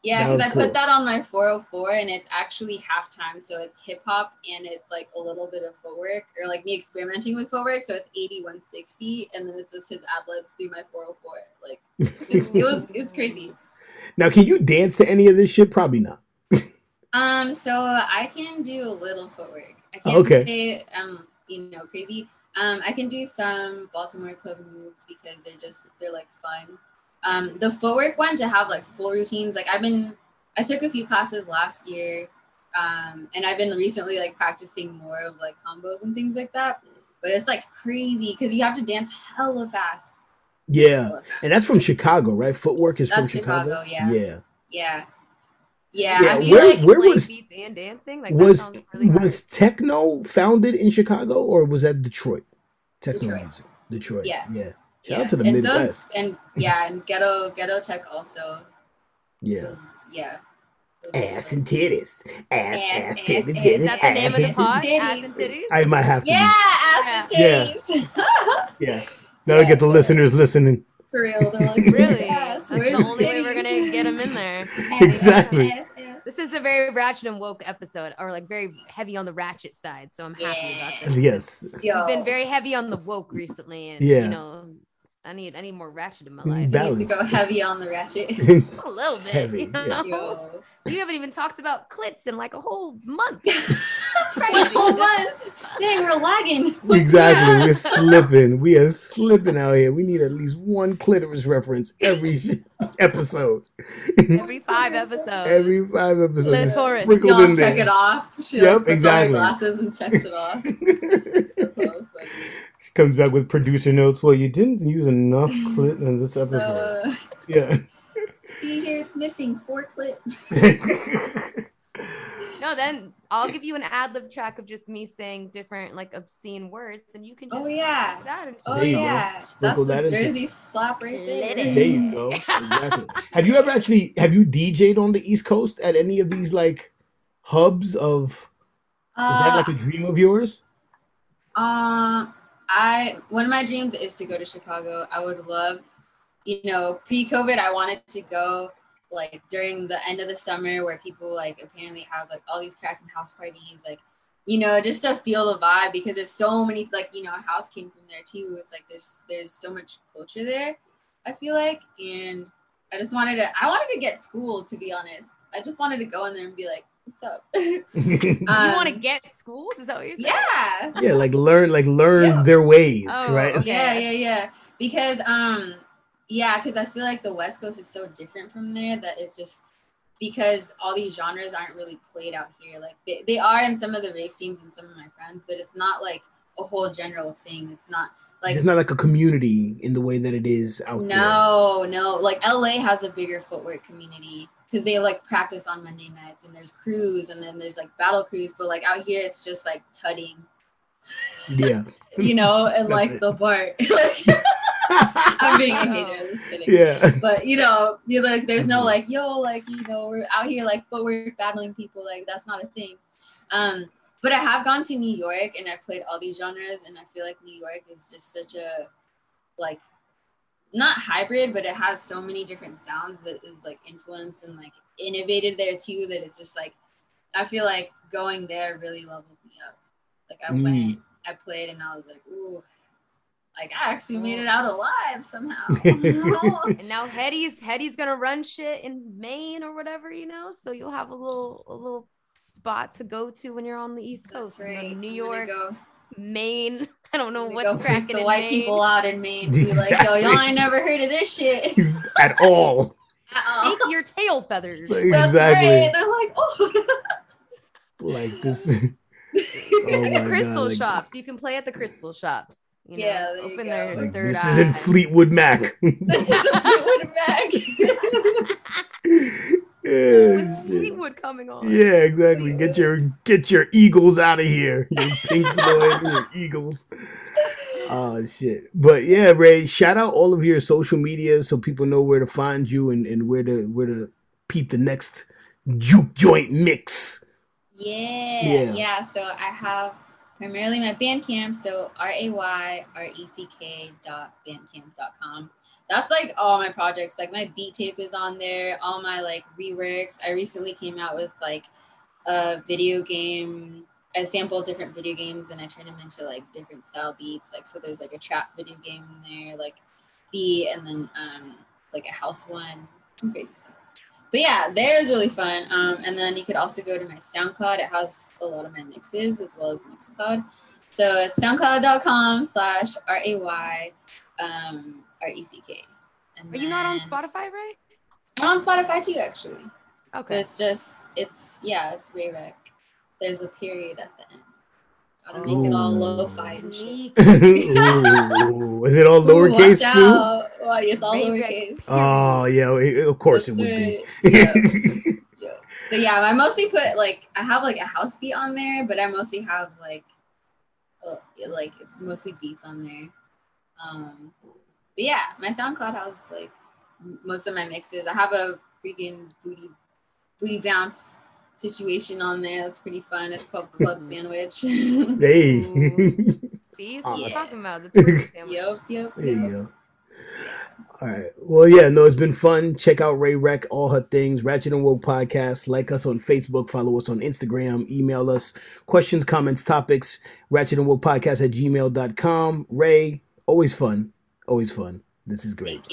yeah, because I cool. put that on my 404 and it's actually halftime. So it's hip hop and it's like a little bit of footwork or like me experimenting with footwork. So it's 8160, And then it's just his ad libs through my 404. Like it's, it was, it's crazy. Now, can you dance to any of this shit? Probably not. Um, so I can do a little footwork. I can't Okay. say um, you know, crazy. Um, I can do some Baltimore club moves because they're just they're like fun. Um, the footwork one to have like full routines. Like I've been, I took a few classes last year, um, and I've been recently like practicing more of like combos and things like that. But it's like crazy because you have to dance hella fast. Yeah, Hella fast. and that's from Chicago, right? Footwork is That's from Chicago. Chicago, yeah. yeah. yeah, yeah. Yeah, I feel where- like where was- beats and dancing? Like was sounds really hard. was techno founded in Chicago or was that Detroit? Techno Detroit. music. Detroit. Yeah. Yeah. Shout yeah. out to the and so is- Midwest. and yeah, and ghetto ghetto tech also. yeah. was- yeah. Ass and titties. Ass, ass, Ass, titties, ass, titties, Is that the name of the ass, pod? Ass and titties? I might have to. Yeah, ass Yeah. and titties. Yeah. That'll Yeah. get the listeners listening. For real, they're like Really? Yes, That's the only way we're titties? gonna get them in there. Exactly. ass, ass. This is a very ratchet and woke episode, or like very heavy on the ratchet side. So I'm happy about Yeah. this. Yes. Yo, I've been very heavy on the woke recently, and Yeah. you know, I need I need more ratchet in my life. need you need to go heavy on the ratchet. a little bit. Heavy, you know? Yo. You haven't even talked about clits in like a whole month. One whole month. Dang, we're lagging. exactly. Yeah. We're slipping. We are slipping out here. We need at least one clitoris reference every episode. Every five episodes. Every five episodes. Clitoris. Sprinkled Y'all check there. it off. She Yep, like, puts on exactly. her glasses and checks it off. That's so. She comes back with producer notes. Well, you didn't use enough clit in this episode. uh, Yeah. see here, it's missing four clit. No, then I'll give you an ad lib track of just me saying different like obscene words, and you can just Oh, yeah. that into Oh There you go. yeah, Sprinkle that's that a into- Jersey slap right there. There you go. Exactly. have you ever actually have you DJ'd on the East Coast at any of these like hubs of is that Uh, like a dream of yours? Uh, I one of my dreams is to go to Chicago. I would love, you know, pre-COVID, I wanted to go like during the end of the summer where people like apparently have like all these cracking house parties, like you know, just to feel the vibe because there's so many like you know, house came from there too. It's like there's there's so much culture there. I feel like, and I just wanted to. I wanted to get school to be honest. I just wanted to go in there and be like, "What's up?" you Um, want to get schooled? Is that what you're saying? yeah. yeah, like learn like learn Yeah. their ways, Oh, right? okay. Yeah, yeah, yeah. Because um yeah, because I feel like the West Coast is so different from there that it's just because all these genres aren't really played out here. Like they, they are in some of the rave scenes and some of my friends, but it's not like a whole general thing. It's not like it's not like a community in the way that it is out there. no, no. Like LA has a bigger footwork community because they like practice on Monday nights and there's crews and then there's like battle crews, but like out here it's just like tutting, Yeah. you know, and like it. the bar. like I'm being a hater. I'm just kidding. yeah. But you know, you like there's no like, yo, like, you know, we're out here like footwork battling people, like that's not a thing. Um, but I have gone to New York and I've played all these genres, and I feel like New York is just such a like not hybrid, but it has so many different sounds that is like influenced and like innovated there too that it's just like I feel like going there really leveled me up. Like I Mm. went, I played, and I was like, ooh, like I actually made it oh. out alive somehow. And now Hetty's Hetty's gonna run shit in Maine or whatever, you know. So you'll have a little a little spot to go to when you're on the East Coast. That's You know, right. New York, go, Maine. I don't know what's go cracking the in white Maine. people out in Maine. Be like, yo, y'all ain't never heard of this shit. At all. Take your tail feathers. Like, That's Exactly. right. They're like, oh. Like this. Oh the crystal God, like- shops. You can play at the crystal shops. You know, Yeah, there open go. their Like third this eye. isn't Fleetwood Mac. this is a Fleetwood Mac. Yeah, When's. Fleetwood coming on? Yeah, exactly. Get your get your Eagles out of here. Your Pink Floyd your Eagles. Oh shit. But yeah, Ray, shout out all of your social media so people know where to find you and, and where to where to peep the next juke joint mix. Yeah, Yeah. yeah. So I have primarily my Bandcamp, so R A Y R E C K dot bandcamp dot com. That's like all my projects. Like my beat tape is on there, all my like reworks. I recently came out with like a video game. I sampled different video games and I turned them into like different style beats. Like so there's like a trap video game in there, like beat and then um like a house one. Some crazy stuff but yeah, there is really fun. Um, and then you could also go to my SoundCloud. It has a lot of my mixes as well as Mixcloud. So it's soundcloud.com slash R A Y um, R E C K. Are you not on Spotify, right? I'm on Spotify too, actually. So Okay. it's just, it's, yeah, it's Rayreck. There's a period at the end. Gotta make it all Ooh. lo-fi and shit. Is it all lowercase watch too? out. Well, it's all Rayreck. lowercase. Oh yeah, it- of course That's it would be. right. Yeah. So yeah, I mostly put like I have like a house beat on there, but I mostly have like uh, like it's mostly beats on there. Um, but yeah, my SoundCloud has like m- most of my mixes. I have a freaking booty booty bounce situation on there. That's pretty fun. It's called Club Sandwich. yep, hey. See, that's Oh, what I'm yeah. talking about. The Twitter family. yep, There yep. you go. All right. Well, yeah, no, it's been fun. Check out Ray Reck, all her things, Ratchet and Woke Podcast. Like us on Facebook, follow us on Instagram, email us questions, comments, topics, Ratchet and Woke Podcast at gmail.com. Ray, always fun. Always fun. This is great. Thank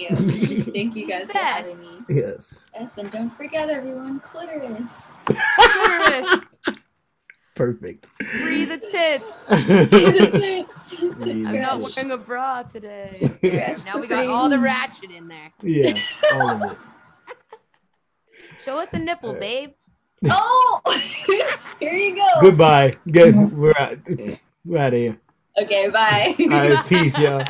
you. Thank you guys for having me. yes. Yes, and don't forget everyone, clitoris. Clitoris. Perfect. Free the tits. That's it. Read I'm not wearing a bra today. Now we got all the brain. ratchet in there. yeah, all of it. Show us a nipple, Uh, babe. Oh, here you go. Goodbye. Good. We're out. We're out of here. Okay, bye. All right. Peace, y'all.